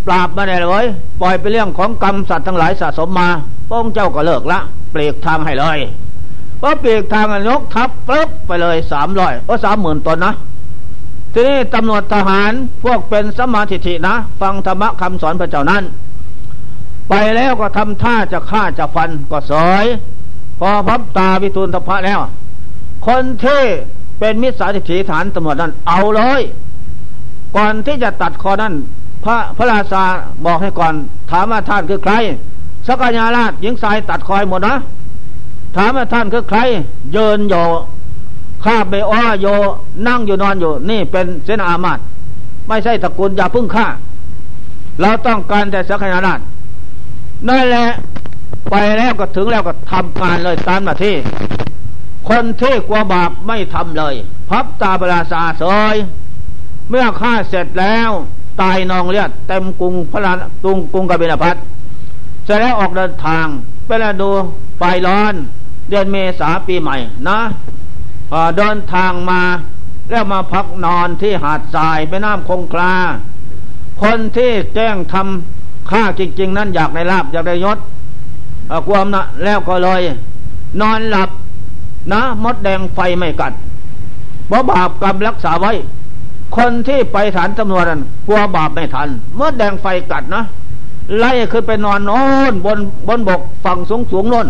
Speaker 2: ปราบมาได้เลยปล่อยไปเรื่องของกรรมสัตว์ทั้งหลายสะสมมาพระองค์เจ้าก็เลิกละเปลีกทางให้เลย พอเปลีกทางยกทับปึ๊บไปเลยสามร้อยโอ้สามหมื่นตนนะ ทีนี้ตำรวจทหารพวกเป็นสมาธิินะ ฟังธรรมะคำสอนพระเจ้านั้น ไปแล้วก็ทำท่าจะฆ่าจะฟันก็สอย พอพับตาวิทูลทพะแล้ว คนที่เป็นมิจฉาทิฏฐิฐานตำรวจนั้นเอาเลย ก่อนที่จะตัดคอนั้นพระพระราชาบอกให้ก่อนถามว่าท่านคือใคร สกยาราชหญิงสายตัดคอยหมดนะ ถามว่าท่านคือใคร เยินโยข้าไปอ้อโยนั่งอยู่นอนอยู่ นี่เป็นเสนาอามาตไม่ใช่ตระกูลอย่าพึ่งฆ่าเราต้องการแต่สักยาราชนั่นแหละไปแล้วก็ถึงแล้วก็ทำการเลยตามหน้าที่ คนที่กลัวบาปไม่ทำเลย พับตาบราษาเสยเมื่อฆ่าเสร็จแล้ว ตายนองเลือดเต็มกรุงพระราตุงกรุงกบิลพัทเสร็จแล้วออกเดินทางไปแล้วดูไฟร้อน เดือนเมษาปีใหม่นะเดินทางมา แล้วมาพักนอนที่หาดทรายไปน้ำคงคลา คนที่แจ้งทำข้าจริง ๆ นั้นอยากในลาบอยากได้ยศความนะแล้วก็เลย นอนหลับนะมดแดงไฟไม่กัดเพราะบาปกรรมรักษาไว้ คนที่ไปฐานตำรวจนั้นกลัวบาปไม่ทันมดแดงไฟกัดนะไล่ขึ้นไปนอนน้นบนบนบกฝั่งสูงสูงโน้น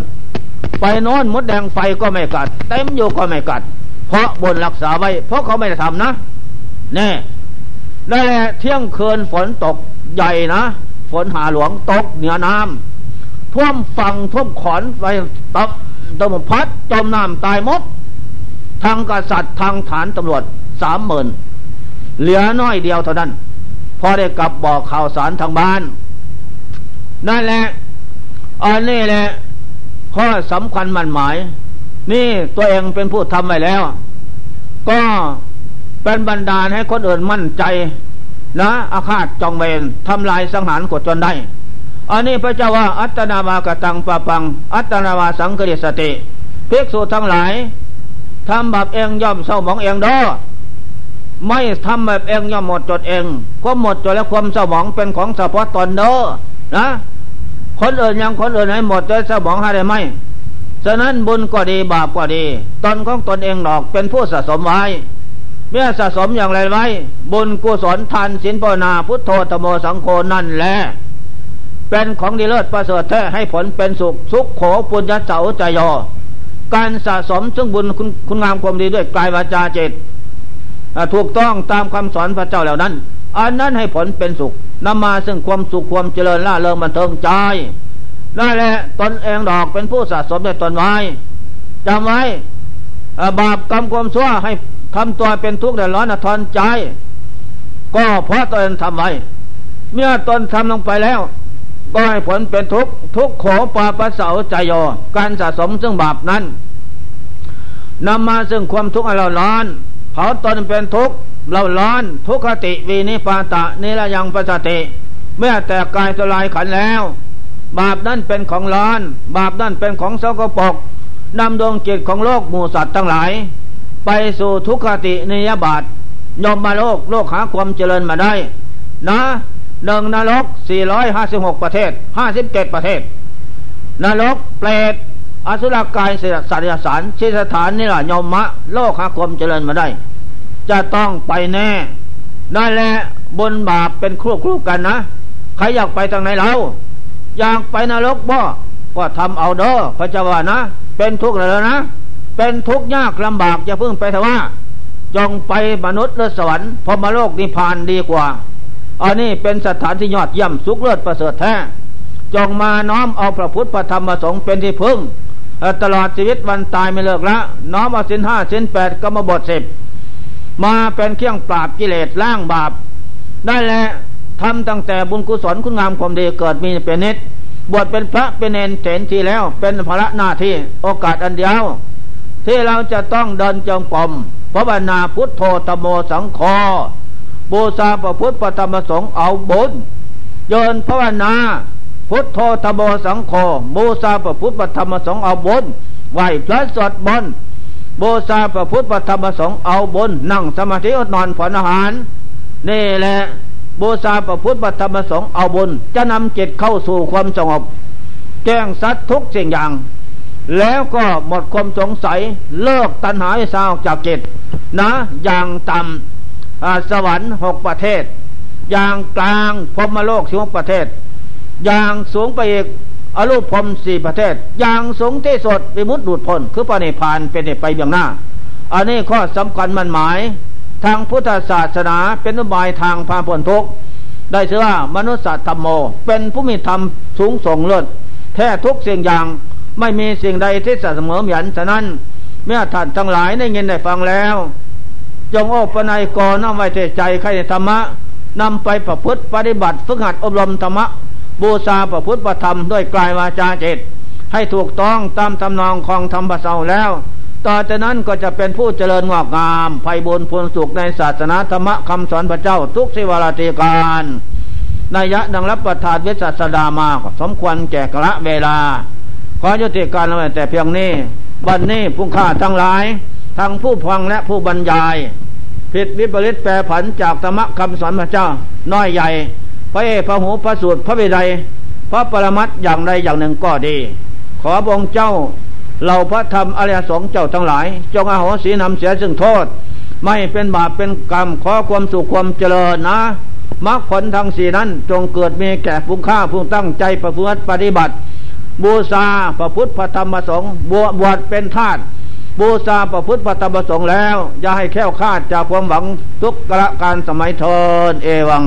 Speaker 2: ไปโน้นมดแดงไฟก็ไม่กัด เต็มอยู่ก็ไม่กัด เพราะบนรักษาไว้ เพราะเขาไม่ได้ทำนะแน่ได้แหละเที่ยงคืนฝนตกใหญ่นะ ฝนหาหลวงตกเหนือน้ำท่วมฝั่งท่วมขอนไปตับตมพัดจมน้ำตายมดทางกษัตริย์ทางฐานตำรวจสามหมื่นเหลือน้อยเดียวเท่านั้น พอได้กลับบอกข่าวสารทางบ้าน นั่นแหละอันนี้แหละ ข้อสำคัญมันหมาย นี่ตัวเองเป็นผู้ทำไว้แล้ว ก็เป็นบรรดาให้คนอื่นมั่นใจ นะอาฆาตจองเวรทำลายสังหารกดจนได้ อันนี้พระเจ้าว่าอัตนาวากตังปะปัง อัตนาวาสังกฤสติภิกษุทั้งหลายทำแบบเองย่อมเศร้าหมองเองดอไม่ทำแบบเองย่อมหมดจดเองก็หมดจดแล้วความเศร้าหมองเป็นของเฉพาะตนเด้อนะ คนอื่นยังคนอื่นให้หมดเลยสมองใหาได้ไหมฉะนั้นบุญก็ดีบาปก็ดี ตนของตนเองหนอกเป็นผู้สะสมไว้ เมื่อสะสมอย่างไรไว้ บุญกุศลทานศีลภาวนาพุทโธธโมสังโฆนั่นแหละเป็นของดีเลิศประเสริฐแท้ให้ผลเป็นสุขสุขโขปุญญาเสาใจยอ การสะสมซึ่งบุญคุณคุณงามความดีด้วยกายวาจาเจตถูกต้องตามคำสอนพระเจ้าเหล่านั้น อันนั้นให้ผลเป็นสุข นำมาซึ่งความสุขความเจริญล่าเริงบันเทิงใจนั่นแหละตนเองดอกเป็นผู้สะสมในตนไว้จำไว้บาปกรรมความชั่วให้ทำตัวเป็นทุกข์แดดร้อนทอนใจ ก็เพราะตนทำไว้ เมื่อตนทำลงไปแล้ว ก็ให้ผลเป็นทุกข์ทุกข์ขอปาปัสสาใจยอการสะสมซึ่งบาปนั้นนำมาซึ่งความทุกข์เราร้อนเผาตนเป็นทุกข์ เราร้อนทุกขติวีนิปาตะนิระยังปสติเมื่อแต่กายสลายขันแล้ว บาปนั้นเป็นของร้อน บาปนั้นเป็นของสกปรกนำดวงจิตของโลกหมูสัตว์ทั้งหลาย ไปสู่ทุกขตินิยบาตยมมาโลกโลกหาความเจริญมาได้ นะหนึ่งนรกสี่ร้อยห้าสิบหกประเทศห้าสิบเจ็ดประเทศ นรกเปรตอสุรกายสัตยสารชิสถานนี่แหละยมมะ โลกหาความเจริญมาได้ จะต้องไปแน่นั่นแหละบนบาปเป็นครูครูกันนะใครอยากไปทางไหนเราอยากไปนรกบ่ก็ทำเอาเด้อพระเจ้าว่านะ เป็นทุกข์แล้วนะ เป็นทุกข์ยากลำบากจะพึ่งไปเถอะว่าจงไปมนุษย์หรือสวรรค์พอมาโลกนิพพานดีกว่าอันนี้เป็นสถานที่ยอดเยี่ยมสุขเลิศประเสริฐแท้จงมาน้อมเอาพระพุทธพระธรรมพระสงฆ์เป็นที่พึ่งตลอดชีวิตวันตายไม่เลิกละน้อมเอาสินห้าสินแปดก็มาบทสิบ มาเป็นเครื่องปราบกิเลสล้างบาป ได้แหละทำตั้งแต่บุญกุศลคุณงามความดีเกิดมีเป็นนิดบวชเป็นพระเป็นเนนเถนทีแล้ว เป็นภาระหน้าที่โอกาสอันเดียว ที่เราจะต้องเดินจงกรมพระบรรณาพุทโธตโมสังคอบูชาพระพุทธประธรรมสงฆ์เอาบุญโยนภาวนาพุทโธธโมสังโฆบูชาพระพุทธประธรรมสงฆ์เอาบุญไหวพระสวดมนต์ บูชาพระพุทธประธรรมสงฆ์เอาบุญนั่งสมาธิอดนอนผ่อนอาหาร นี่แหละบูชาพระพุทธประธรรมสงฆ์เอาบุญจะนำจิตเข้าสู่ความสงบ แจ้งสัตว์ทุกสิ่งอย่าง แล้วก็หมดความสงสัยเลิกตัณหาสาวจากจิตนะ อย่างต่ำสวรรค์หกประเทศ อย่างกลางพมโลกสิบประเทศ อย่างสูงไปอีก อรูปพรมสี่ประเทศ อย่างสงที่สดไปมุดดูดพ้นคือปณิพานเป็นไปเบื้องหน้า อันนี้ข้อสำคัญมันหมาย ทางพุทธศาสนาเป็นนบายทางพาพ้นทุกได้ชื่อว่ามนุษย์ธรรมโม เป็นผู้มีธรรมสูงส่งเลิศแท้ทุกสิ่งอย่างไม่มีสิ่งใดที่สเสมอเหมือนฉะนั้นเมื่อท่านทั้งหลายได้ยินได้ฟังแล้ว จงโอปนัยกอน้อมไว้ใจใครธรรมะนำไปประพฤติปฏิบัติฝึกหัดอบรมธรรมะ บูชาประพฤติประธรรมด้วยกายวาจาจิต ให้ถูกต้องตามทำนองของธรรมประเสาแล้ว ต่อจากนั้นก็จะเป็นผู้เจริญงอกงามไพบุญพูนสุขในศาสนาธรรมคำสอนพระเจ้าทุกสิวราติการนายะดังรับประทานวิสัสดามาสมควรแก่กระเวลา ขอยุติการแต่เพียงนี้วันนี้ผู้ข้าทั้งหลาย ทั้งผู้ฟังและผู้บรรยาย ผิดวิปริตแปรผันจากธรรมคำสอนพระเจ้า น้อยใหญ่ พระเอพระหูพระสูตรพระวิไดพระปรมัตอย่างใดอย่างหนึ่งก็ดี ขอบงเจ้าเราพระธรรมอริยสงฆ์เจ้าทั้งหลาย จงอาโหสีนำเสียซึ่งโทษ ไม่เป็นบาปเป็นกรรมขอความสุขความเจริญนะมรรคผลทางสีนั้นจงเกิดมีแก่ผู้ข้าผู้ตั้งใจประพฤติปฏิบัติ บูชาพระพุทธพระธรรมพระสงฆ์บวชเป็นทาสบูชาประพฤติปฏิบัติสงแล้ว อย่าให้แค้วคาดจากความหวังทุกกระการสมัยเทินเอวัง